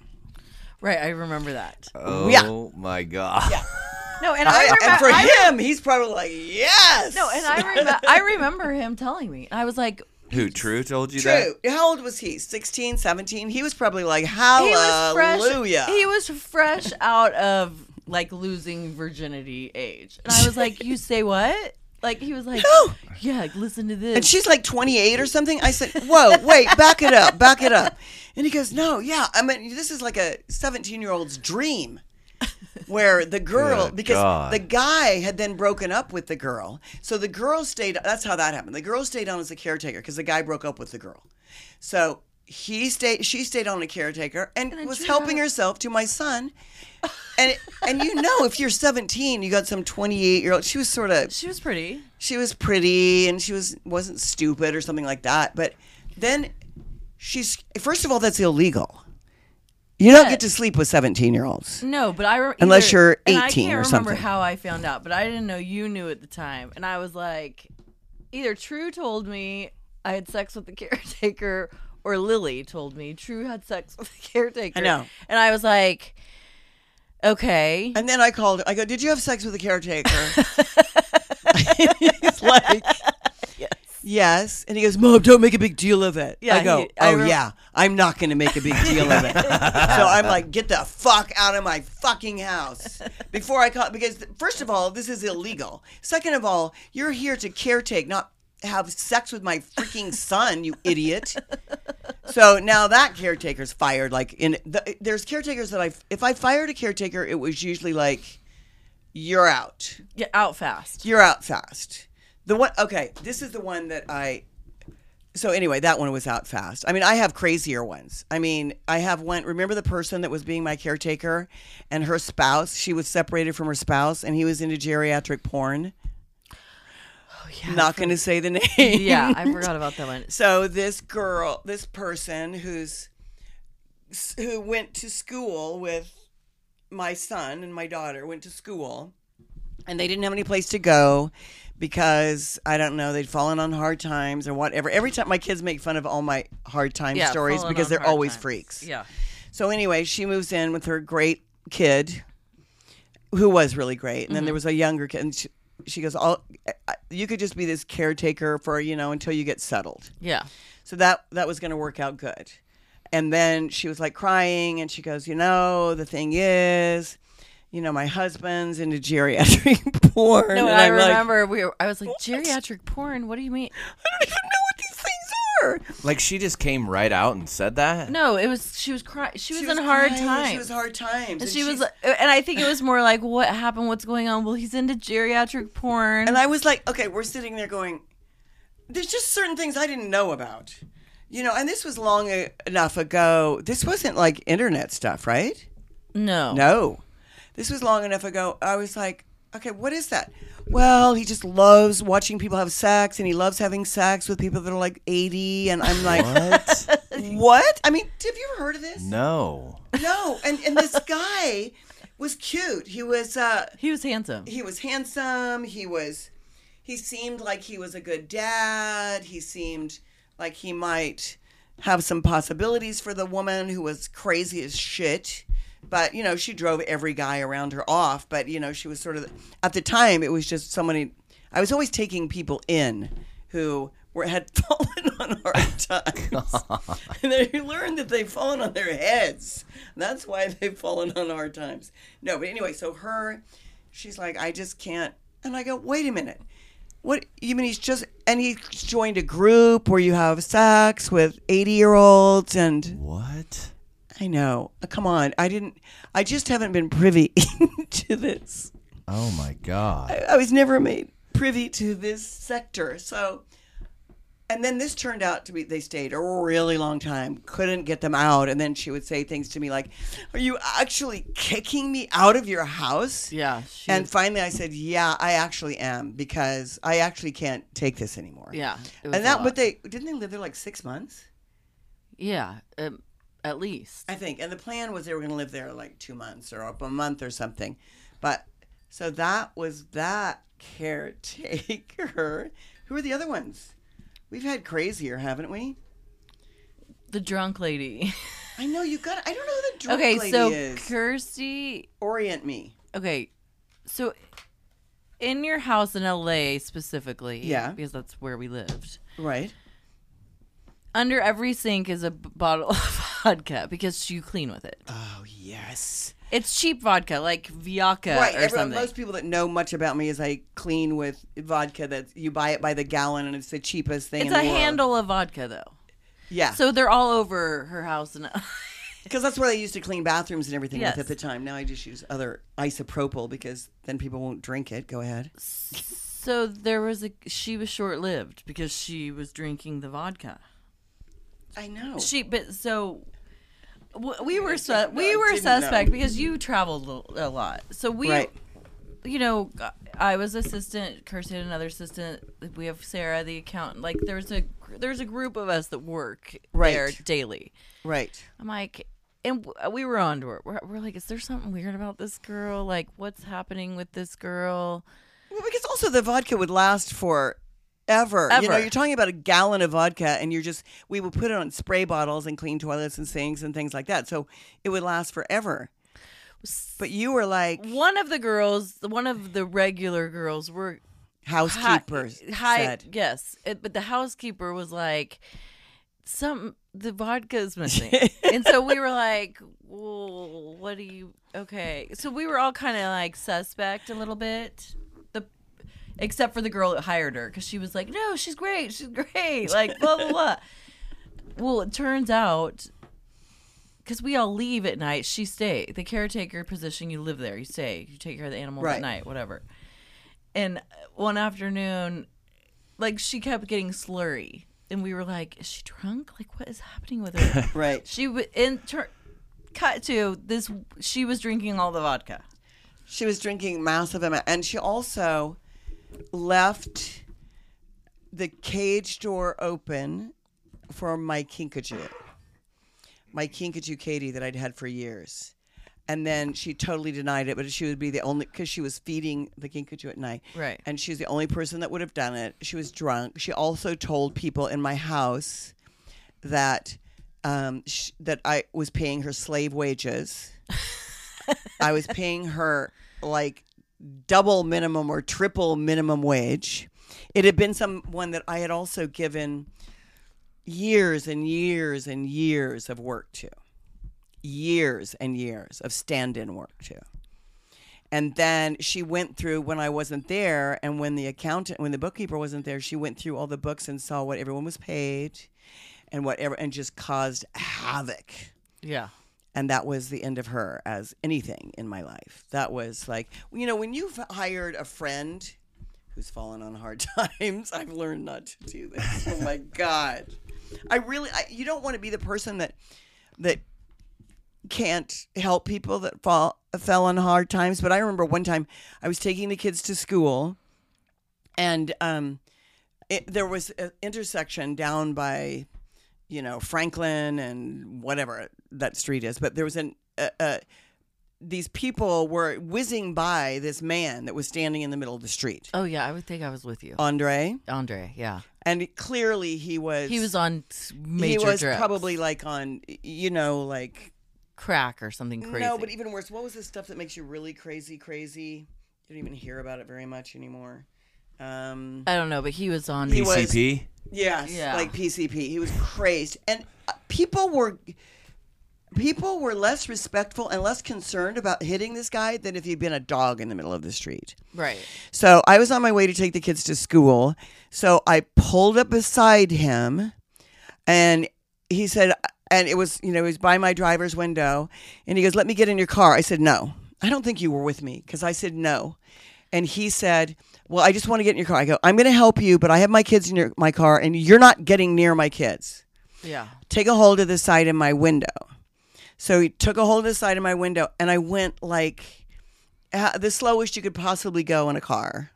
Right. I remember that. Oh Yeah. my god. Yeah. No, and I, remember. and for I, him, he's probably like, "Yes." no, and I remember. I remember him telling me. I was like, Who True told you that? True. How old was he? 16, 17? He was probably like, Hallelujah. he was fresh. He was fresh out of like losing virginity age, and I was like, "You say what?" Like he was like, No. "Yeah, like, listen to this." and she's like 28 or something. I said, Whoa, wait, back it up, back it up. And he goes, No, yeah. I mean, this is like a 17 year old's dream. Where the girl, Good because God. the guy had then broken up with the girl. So the girl stayed, that's how that happened. The girl stayed on as a caretaker because the guy broke up with the girl. So he stayed, she stayed on a caretaker and, then was helping got- herself to my son. And, and you know, if you're 17, you got some 28 year old, she was sort of, she was pretty. she was pretty and she was wasn't stupid or something like that. But then she's first of all, that's illegal. You don't Yeah. get to sleep with seventeen year olds. No, but I re- Unless you're and I 18 can't or remember something. how I found out, but I didn't know you knew at the time, and I was like, either True told me I had sex with the caretaker, or Lily told me True had sex with the caretaker. I know. and I was like, okay, And then I called. I go, "Did you have sex with the caretaker?" He's like, "Yes." And he goes, "Mom, don't make a big deal of it." Yeah, I go, he- I "Oh rem- yeah, I'm not going to make a big deal of it." so I'm like, "Get the fuck out of my fucking house!" Before I call, because first of all, this is illegal. Second of all, you're here to caretake, not have sex with my freaking son, you idiot. So now that caretaker's fired. Like in the, there's caretakers that I if I fired a caretaker, it was usually like you're out. yeah, out fast. You're out fast. The one okay, this is the one that I so anyway, that one was out fast. I mean, I have crazier ones. I mean, I have one. Remember the person that was being my caretaker, and her spouse. She was separated from her spouse, and he was into geriatric porn. Yeah, Not going to say the name. yeah, I forgot about that one. So this girl, this person who's who went to school with my son and my daughter went to school, and they didn't have any place to go because I don't know they'd fallen on hard times or whatever. Every time my kids make fun of all my hard time Yeah, stories because they're always times. freaks. Yeah, So anyway, she moves in with her great kid, who was really great, and then there mm-hmm. was a younger kid. And she, she goes, "All you could just be this caretaker for you know until you get settled." yeah. So that that was going to work out good. And then she was like crying, and she goes, "You know, the thing is." You know, my husband's into geriatric porn. No, I I'm like, remember we. Were, I was like, geriatric porn. What do you mean? I don't even know what these things are. Like she just came right out and said that. No, it was. She was crying. She was She in hard crying, times. She was hard times. And she was, uh, and I think it was more like, what happened? What's going on? Well, he's into geriatric porn. And I was like, okay, we're sitting there going, there's just certain things I didn't know about. You know, and this was long a- enough ago. This wasn't like internet stuff, right? no, No. This was long enough ago. I was like, okay, what is that? Well, he just loves watching people have sex and he loves having sex with people that are like 80. And I'm like, What? what? I mean, have you ever heard of this? no. No. And, and this guy was cute. He was, uh, he was handsome. he was handsome he was he seemed like he was a good dad he seemed like he might have some possibilities for the woman who was crazy as shit but you know she drove every guy around her off but you know she was sort of at the time it was just somebody i was always taking people in who were had fallen on hard times. And then you learn that they've fallen on their heads. That's why they've fallen on hard times. No but anyway so her she's like i just can't and i go wait a minute. What you mean he's just and he joined a group where you have sex with 80 year olds and What? I know Uh, come on i didn't i just haven't been privy to this Oh my god. I, I was never made privy to this sector. So, and then this turned out to be they stayed a really long time. Couldn't get them out, and then she would say things to me like, "Are you actually kicking me out of your house?" yeah, she And was- finally, I said, "Yeah, I actually am because I actually can't take this anymore." yeah, and that, but they didn't they live there like six months. yeah, um, At least. I think. And the plan was they were going to live there like two months or up a month or something. But so that was that caretaker. Who are the other ones? We've had crazier, haven't we? The drunk lady. I know you got. I don't know who the drunk lady. okay, lady so is. Kirstie. Orient me. Okay, so in your house in LA specifically, Yeah. because that's where we lived. Right. Under every sink is a b- bottle of vodka because you clean with it. Oh yes. It's cheap vodka, like Viaca right. or everyone- something. most people that know much about me is I clean with vodka that you buy it by the gallon and it's the cheapest thing. it's in a handle of vodka though, Yeah. so they're all over her house and. Because that's where they used to clean bathrooms and everything Yes. with at the time. Now I just use other isopropyl because then people won't drink it. Go ahead. So there was a she was short lived because she was drinking the vodka. I know. She but so we were su- we uh, were Didn't know. suspect because you traveled a lot. So we Right. you know I was assistant, Kirsten, had another assistant. We have Sarah the accountant. Like there's a there's a group of us that work Right. there daily. Right. I'm like and uh, we were on to her. We're, we're like, is there something weird about this girl? Like, what's happening with this girl? Well, because also the vodka would last for ever. You know, you're talking about a gallon of vodka, and you're just we would put it on spray bottles and clean toilets and sinks and things like that. So it would last forever. But you were like One of the girls, one of the regular girls, were housekeepers Hi, said. yes, it, but the housekeeper was like, "Some the vodka's missing," and so we were like, well, "What do you?" Okay, so we were all kind of like suspect a little bit. Except for the girl that hired her because she was like, "No, she's great, she's great," like blah blah blah. well, it turns out. Because we all leave at night, she stay. The caretaker position, you live there, you stay, you take care of the animals Right. at night, whatever. And uh, one afternoon, like she kept getting slurry, and we were like, "Is she drunk? Like, what is happening with her?" Right. she would in turn. cut to this. She was drinking all the vodka. She was drinking massive amount, and she also left the cage door open for my kinkajou, my kinkajou Katie that I'd had for years. And then she totally denied it, but she would be the only because she was feeding the kinkajou at night. Right. And she's the only person that would have done it. She was drunk. She also told people in my house that um, sh- that I was paying her slave wages. I was paying her like double minimum or triple minimum wage. It had been someone that I had also given years and years and years of work to. Years and years of stand in work to. And then she went through when I wasn't there, and when the accountant, when the bookkeeper wasn't there, she went through all the books and saw what everyone was paid, and whatever, and just caused havoc Yeah. And that was the end of her as anything in my life. That was like, you know, when you've hired a friend who's fallen on hard times, I've learned not to do this. Oh my god, I really, I, you don't want to be the person that that can't help people that fall fell on hard times. But I remember one time I was taking the kids to school, and um, it, there was an intersection down by you know Franklin and whatever that street is, but there was an uh, uh, these people were whizzing by this man that was standing in the middle of the street, Oh yeah, I would think I was with you, Andre, Andre. Yeah, and clearly he was he was on major he was drugs. probably like on you know like crack or something crazy. no, but even worse. What was the stuff that makes you really crazy? Crazy. You don't even hear about it very much anymore. Um, I don't know, but he was on. He was- PCP. Yes, Yeah. like PCP. He was crazed, and uh, people were people were less respectful and less concerned about hitting this guy than if he'd been a dog in the middle of the street. right. So I was on my way to take the kids to school. So I pulled up beside him, and he said, and it was you know he was by my driver's window, and he goes, "Let me get in your car." I said, "No, I don't think you were with me," because I said no, and he said. Well, I just want to get in your car. I go, I'm going to help you, but I have my kids in your, my car, and you're not getting near my kids Yeah. take a hold of the side of my window. So he took a hold of the side of my window, and I went like uh, the slowest you could possibly go in a car,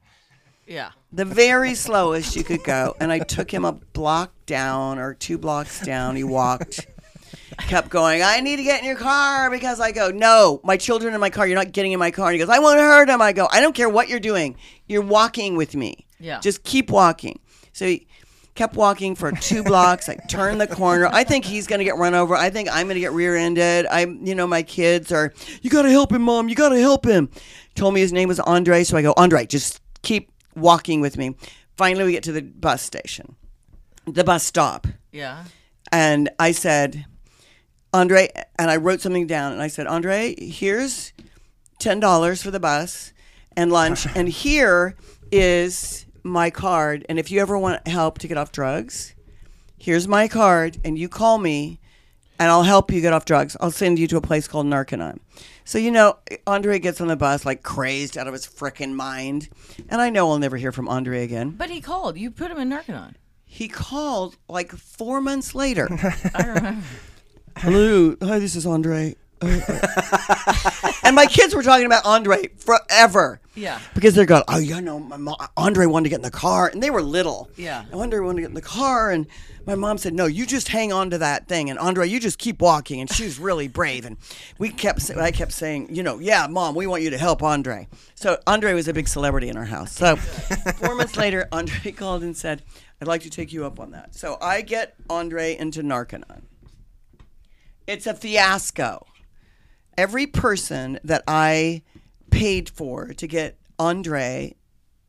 Yeah. the very slowest you could go. And I took him a block down or two blocks down. He walked. Kept going, I need to get in your car because I go, no, my children in my car. You're not getting in my car. And he goes, I won't hurt him. I go, I don't care what you're doing. You're walking with me. Yeah. Just keep walking. So he kept walking for two blocks. I turned the corner. I think he's going to get run over. I think I'm going to get rear-ended. I, you know, my kids are, you got to help him, mom. You got to help him. Told me his name was Andre. So I go, Andre, just keep walking with me. Finally, we get to the bus station, the bus stop. Yeah. And I said, Andre, and I wrote something down, and I said, Andre, here's ten dollars for the bus and lunch, and here is my card. And if you ever want help to get off drugs, here's my card, and you call me, and I'll help you get off drugs. I'll send you to a place called Narconon. So you know, Andre gets on the bus like crazed out of his frickin' mind, and I know I'll never hear from Andre again. But he called. You put him in Narconon. He called like four months later. I remember. Hello, hi, this is Andre. Uh, uh. and my kids were talking about Andre forever. Yeah. Because they're going, oh, yeah, know, my mom, Andre wanted to get in the car, and they were little. Yeah. Andre wanted to get in the car, and my mom said, no, you just hang on to that thing, and Andre, you just keep walking. And she was really brave, and we kept, I kept saying, you know, yeah, mom, we want you to help Andre. So Andre was a big celebrity in our house. So four months later, Andre called and said, I'd like to take you up on that. So I get Andre into Narconon. It's a fiasco. Every person that I paid for to get Andre,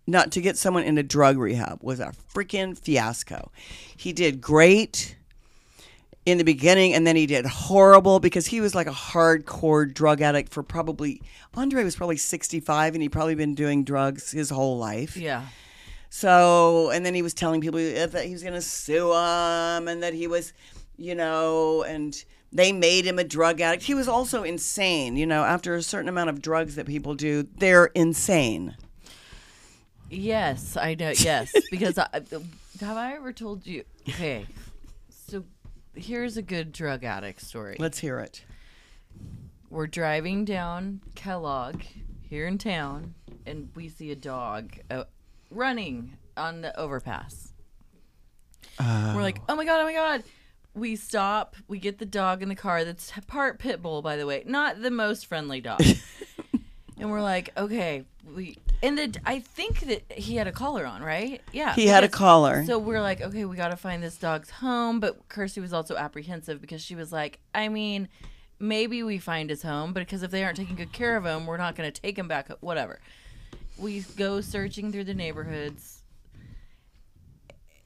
not to get someone into drug rehab, was a freaking fiasco. He did great in the beginning and then he did horrible because he was like a hardcore drug addict for probably Andre was probably 65 and he'd probably been doing drugs his whole life. Yeah. So, and then he was telling people that he was going to sue them and that he was, you know, and they made him a drug addict. He was also insane. You know, after a certain amount of drugs that people do, they're insane. Yes, I know. Yes, because I, have I ever told you? Okay, so here's a good drug addict story. Let's hear it. We're driving down Kellogg here in town, and we see a dog uh, running on the overpass. We're like, oh my god, oh my god. We stop. We get the dog in the car. That's part pit bull, by the way, not the most friendly dog. and we're like, okay, we and the, I think that he had a collar on, right? Yeah, He had a because- collar. So we're like, okay, we got to find this dog's home. But Kirstie was also apprehensive because she was like, I mean, maybe we find his home, but because if they aren't taking good care of him, we're not going to take him back. Whatever. We go searching through the neighborhoods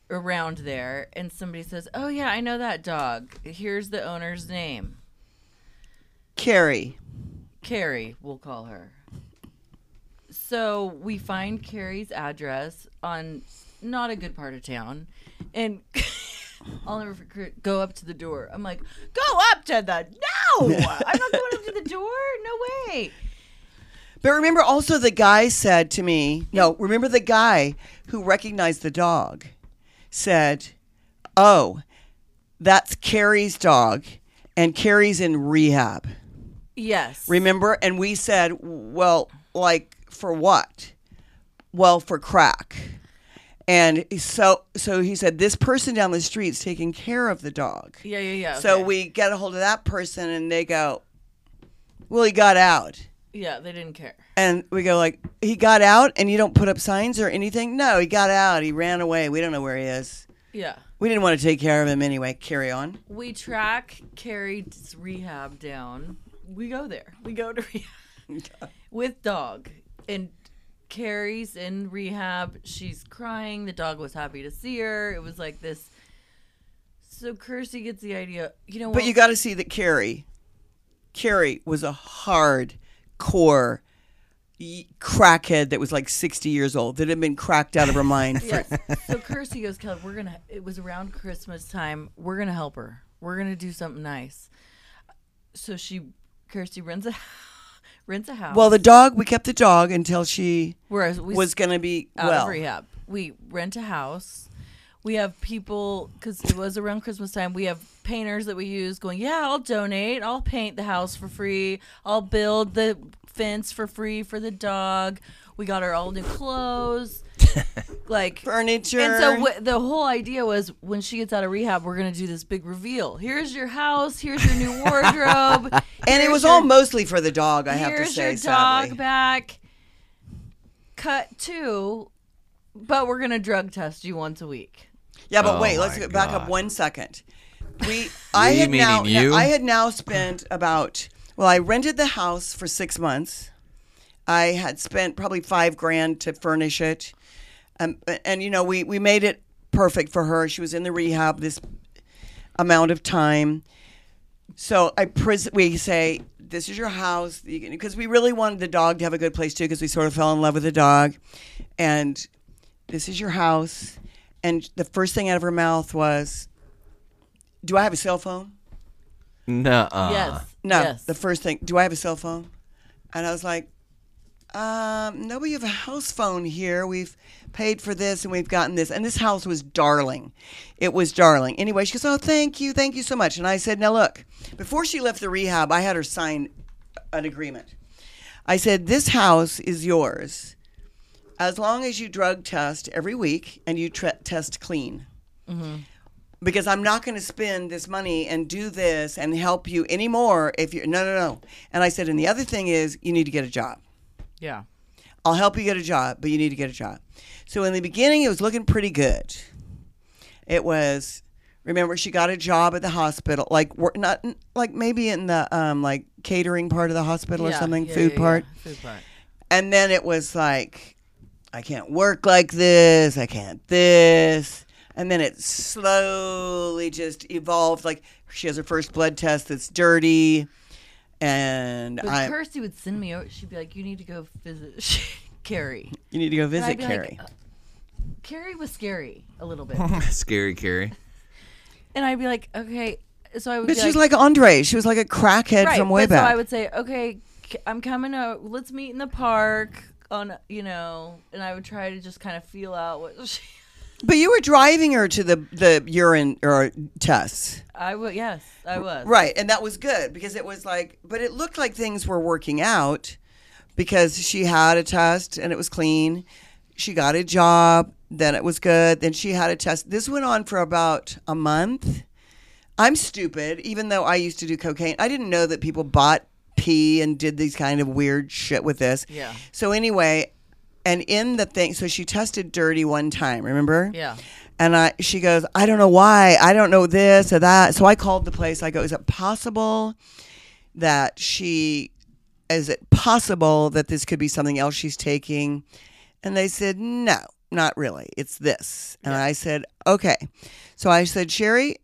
around there, and somebody says, "Oh yeah, I know that dog. Here's the owner's name, Carrie. Carrie. We'll call her." So we find Carrie's address on not a good part of town, and I'll never forget, go up to the door. I'm like, "Go up to the no! I'm not going up to the door. No way." But remember also the guy said to me, no, remember the guy who recognized the dog said, "Oh, that's Carrie's dog and Carrie's in rehab." Yes. Remember? And we said, well, like for what? Well, for crack. And so so he said this person down the street's taking care of the dog. yeah, yeah, yeah. So okay. we get a hold of that person and they go, "Well, he got out." Yeah, they didn't care. And we go like, "He got out and you don't put up signs or anything?" No, he got out. He ran away. We don't know where he is. Yeah. We didn't want to take care of him anyway. Carry on. We track Carrie's rehab down. We go there. We go to rehab with dog. And Carrie's in rehab. She's crying. The dog was happy to see her. It was like this. So Kirstie gets the idea. You know what? But you got to see that Carrie, Carrie was a hard core crackhead that was like 60 years old that had been cracked out of her mind. For, Yes. so Kirstie goes, Kelly, we're gonna. It was around Christmas time. We're gonna help her. We're gonna do something nice. So she, Kirstie rents a rents a house. well, the dog, we kept the dog until she Whereas we was going to be out well. of rehab. We rent a house. We have people because it was around Christmas time. We have painters that we use going. Yeah, I'll donate. I'll paint the house for free. I'll build the fence for free for the dog. We got her all new clothes, like Furniture. And so w- the whole idea was when she gets out of rehab, we're gonna do this big reveal. Here's your house. Here's your new wardrobe. and it was your- all mostly for the dog, I have to say Here's your sadly. dog back. Cut two, but we're gonna drug test you once a week. Yeah, but Oh wait, let's get back up one second. We, I had now, you? I had now spent about. Well, I rented the house for six months. I had spent probably five grand to furnish it, um, and you know we we made it perfect for her. She was in the rehab this amount of time. So I pres- we say this is your house because we really wanted the dog to have a good place too because we sort of fell in love with the dog, and this is your house. And the first thing out of her mouth was, "Do I have a cell phone?" Nuh-uh. yes. No. Yes. The first thing, "Do I have a cell phone?" And I was like, um, "No, but you have a house phone here. We've paid for this and we've gotten this." And this house was darling. It was darling. Anyway, she goes, "Oh, thank you, thank you so much." And I said, "Now look, before she left the rehab, I had her sign an agreement. I said, "This house is yours." As long as you drug test every week and you tre- test clean. Because I'm not going to spend this money and do this and help you anymore if you're no no no. And I said, and the other thing is you need to get a job. yeah. I'll help you get a job, but you need to get a job. So in the beginning, it was looking pretty good. It was. Remember, she got a job at the hospital, like not like maybe in the um, like catering part of the hospital or something, yeah, food yeah, part. yeah. Food part. And then it was like, I can't work like this. I can't this. And then it slowly just evolved. Like she has her first blood test that's dirty. And But I, Kirstie would send me over. She'd be like, "You need to go visit Carrie." you need to go visit Carrie. Like, uh, Carrie was scary a little bit, Scary Carrie. and I'd be like, "Okay." So I would. but be she's like Andre. She was like a crackhead right, from way but back. So I would say, "Okay, K- I'm coming out. Let's meet in the park." On you know, and I would try to just kind of feel out what she. but you were driving her to the, the urine or tests. I would. Yes, I was. Right, and that was good because it was like, but it looked like things were working out because she had a test and it was clean. She got a job, then it was good. Then she had a test. This went on for about a month. I'm stupid, even though I used to do cocaine. I didn't know that people bought pee and did these kind of weird shit with this. Yeah. So anyway, and in the thing, so she tested dirty one time. Remember? Yeah. And I, she goes, I don't know why. I don't know this or that. So I called the place. I go, is it possible that she, is it possible that this could be something else she's taking? And they said, no, not really. It's this. And I said, okay. So I said, Sherry,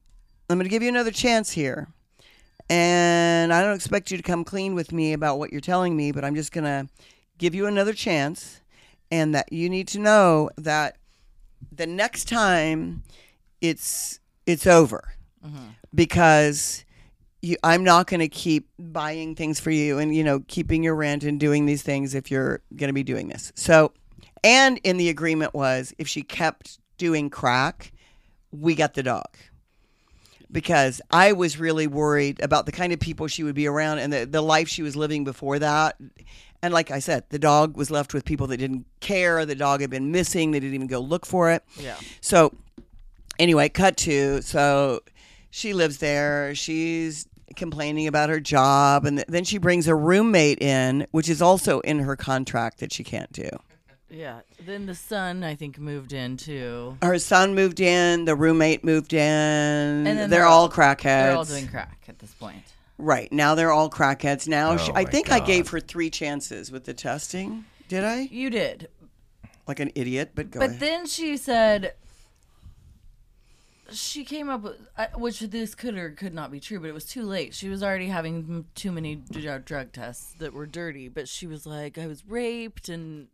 I'm going to give you another chance here. And I don't expect you to come clean with me about what you're telling me, but I'm just going to give you another chance. And that you need to know that the next time it's it's over mm-hmm. because you, I'm not going to keep buying things for you and you know keeping your rent and doing these things if you're going to be doing this. So, and in the agreement was if she kept doing crack, we got the dog. Because I was really worried about the kind of people she would be around and the, the life she was living before that. And like I said, the dog was left with people that didn't care. The dog had been missing. They didn't even go look for it. Yeah. So anyway, cut to so she lives there. She's complaining about her job, and th- then she brings a roommate in, which is also in her contract that she can't do. Yeah. Then the son, I think, moved in too. Her son moved in. The roommate moved in. And And then they're, they're all all- crackheads. They're all doing crack at this point. right now. They're all crackheads. Now she, Oh I my think I gave her three chances with the testing. Did I? You did. Like an idiot, but go But ahead. then she said she came up with, uh, which this could or could not be true, but it was too late. She was already having too many drug tests that were dirty. But she was like, I was raped and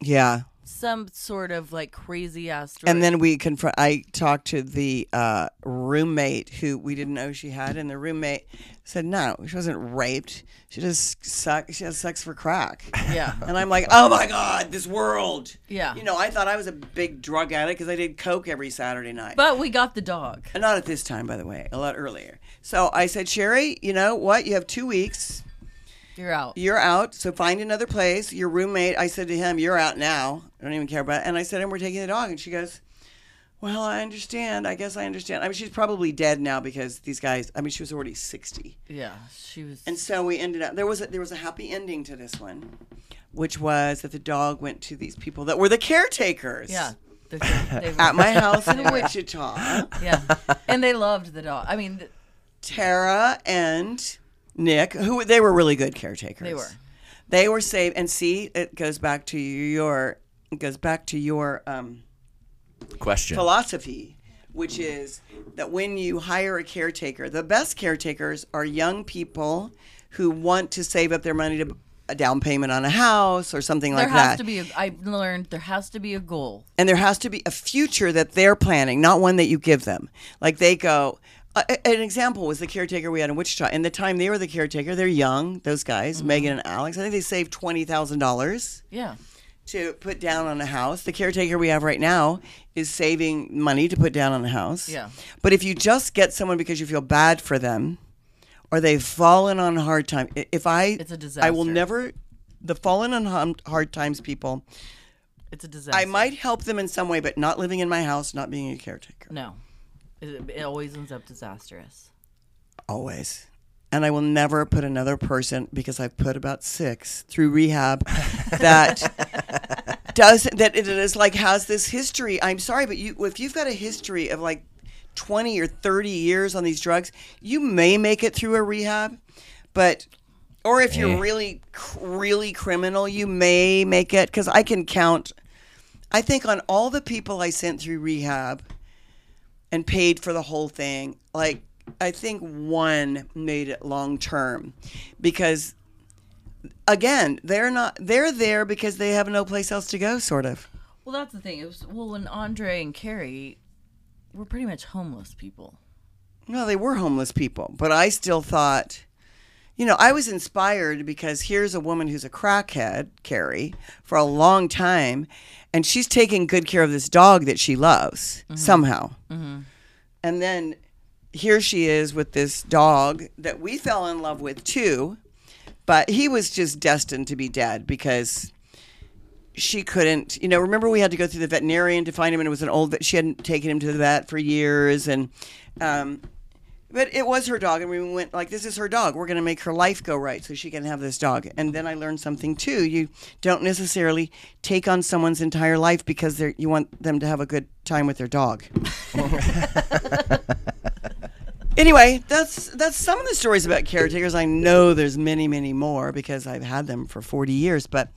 yeah. some sort of like crazy ass story. And then we confront. I talked to the uh, roommate who we didn't know she had, and the roommate said, "No, she wasn't raped. She just suck. She has sex for crack." yeah, And I'm like, "Oh my god, this world!" yeah. You know, I thought I was a big drug addict because I did coke every Saturday night. But we got the dog. And not at this time, by the way, a lot earlier. So I said, Sherry, you know what? You have two weeks. You're out. You're out. So find another place. Your roommate, I said to him, You're out now. I don't even care about it. And I said, And we're taking the dog. And she goes, Well, I understand. I guess I understand. I mean, she's probably dead now because these guys, I mean, she was already 60. Yeah, she was. And so we ended up, there was a, there was a happy ending to this one, which was that the dog went to these people that were the caretakers. yeah. Were, At my house in Wichita. yeah, and they loved the dog. I mean, Tara and Nick, who they were really good caretakers. They were. They were saved. And see, it goes back to your it goes back to your um, Question. philosophy, which is that when you hire a caretaker, the best caretakers are young people who want to save up their money to a down payment on a house or something there like has that. to be. A, I learned there has to be a goal. and there has to be a future that they're planning, not one that you give them. Like they go. Uh, an example was the caretaker we had in Wichita. In the time they were the caretaker, they're young. Those guys, Megan and Alex. I think they saved twenty thousand dollars Yeah. to put down on a house. The caretaker we have right now is saving money to put down on a house. Yeah. But if you just get someone because you feel bad for them, or they've fallen on hard time, i- if I, It's a I will never. The fallen on hard times people, It's a disaster. I might help them in some way, but not living in my house, not being a caretaker. No. It, it always ends up disastrous. Always. And I will never put another person because I've put about six through rehab that does that it is like has this history. I'm sorry, but you if you've got a history of like 20 or 30 years on these drugs, you may make it through a rehab, but or if you're Eh. really really criminal, you may make it cuz I can count I think on all the people I sent through rehab and paid for the whole thing, like I think one made it long term because again, they're not they're there because they have no place else to go sort of. Well, that's the thing. It was well when Andre and Carrie were pretty much homeless people. No, they were homeless people, but I still thought you know, I was inspired because here's a woman who's a crackhead, Carrie, for a long time, and she's taking good care of this dog that she loves somehow. And then here she is with this dog that we fell in love with too, but he was just destined to be dead because she couldn't, you know, remember we had to go through the veterinarian to find him and it was an old vet. She hadn't taken him to the vet for years and um but it was her dog and we went like this is her dog. We're going to make her life go right so she can have this dog. And then I learned something too. You don't necessarily take on someone's entire life because they're you want them to have a good time with their dog. anyway, that's that's some of the stories about caretakers. I know there's many, many more because I've had them for 40 years. But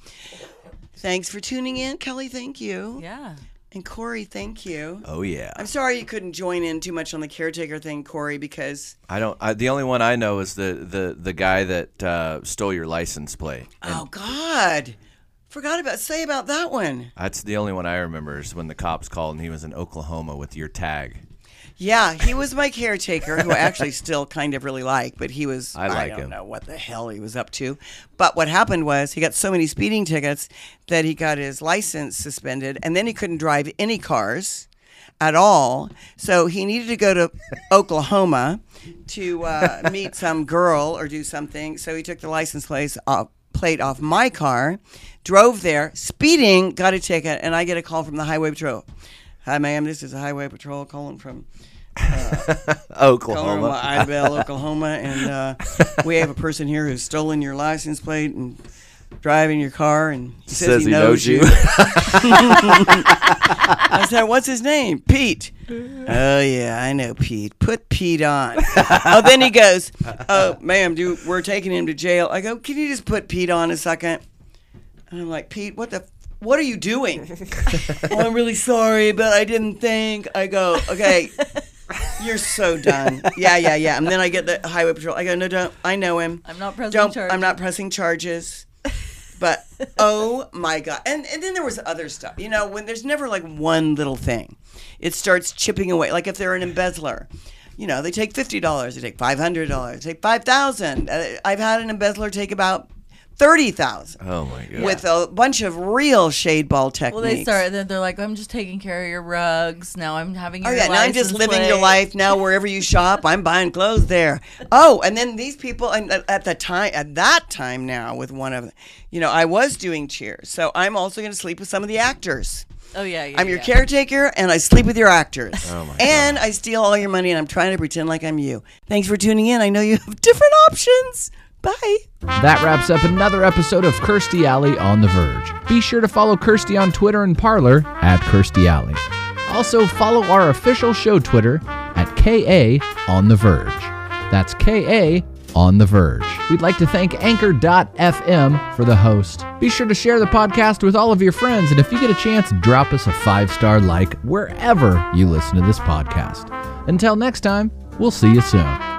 thanks for tuning in, Kelly. Thank you, Yeah. And Corey. Thank you. Oh yeah. I'm sorry you couldn't join in too much on the caretaker thing, Corey, because I don't. I, the only one I know is the the the guy that uh, stole your license plate. And oh God, forgot about say about that one. That's the only one I remember is when the cops called and he was in Oklahoma with your tag. Yeah, he was my caretaker, who I actually still kind of really like, but he was I like don't him. know what the hell he was up to. But what happened was he got so many speeding tickets that he got his license suspended, and then he couldn't drive any cars at all. So he needed to go to Oklahoma to uh, meet some girl or do something. So he took the license plate off, plate off my car, drove there, speeding, got a ticket, and I get a call from the highway patrol. Hi, ma'am. This is the highway patrol calling from Oklahoma. Oklahoma, Idabel, Oklahoma, and uh, we have a person here who's stolen your license plate and driving your car, and he says, he, knows, you. I said, "What's his name?" Pete. Oh yeah, I know Pete. Put Pete on. oh, then he goes, "Oh, ma'am, do we're taking him to jail?" I go, "Can you just put Pete on a second? And I'm like, "Pete, what the." What are you doing? oh, I'm really sorry, but I didn't think. I go, okay, you're so done. Yeah, yeah, yeah. And then I get the highway patrol. I go, no, don't. I know him. I'm not pressing Don't. charges. I'm not pressing charges. But oh my god! And and then there was other stuff. You know, when there's never like one little thing, it starts chipping away. Like if they're an embezzler, you know, they take fifty dollars, they take five hundred dollars, they take five thousand. Uh, I've had an embezzler take about thirty thousand. Oh my god. With a bunch of real shade ball techniques. Well, they start. Then they're like, "I'm just taking care of your rugs. Now I'm having oh, your Oh yeah, now I'm just license living your life. Now wherever you shop, I'm buying clothes there. Oh, and then these people, and at- at the time, at that time now, with one of, you know, I was doing cheers, so I'm also going to sleep with some of the actors. Oh yeah, yeah I'm your yeah. caretaker, and I sleep with your actors. Oh, my god. and I steal all your money, and I'm trying to pretend like I'm you. Thanks for tuning in. I know you have different options. Bye. That wraps up another episode of Kirstie Alley on the Verge. Be sure to follow Kirstie on Twitter and Parler at Kirstie Alley. Also, follow our official show Twitter at KA on the Verge. That's KA on the Verge. We'd like to thank Anchor.fm for the host. Be sure to share the podcast with all of your friends, and if you get a chance, drop us a five star like wherever you listen to this podcast. Until next time, we'll see you soon.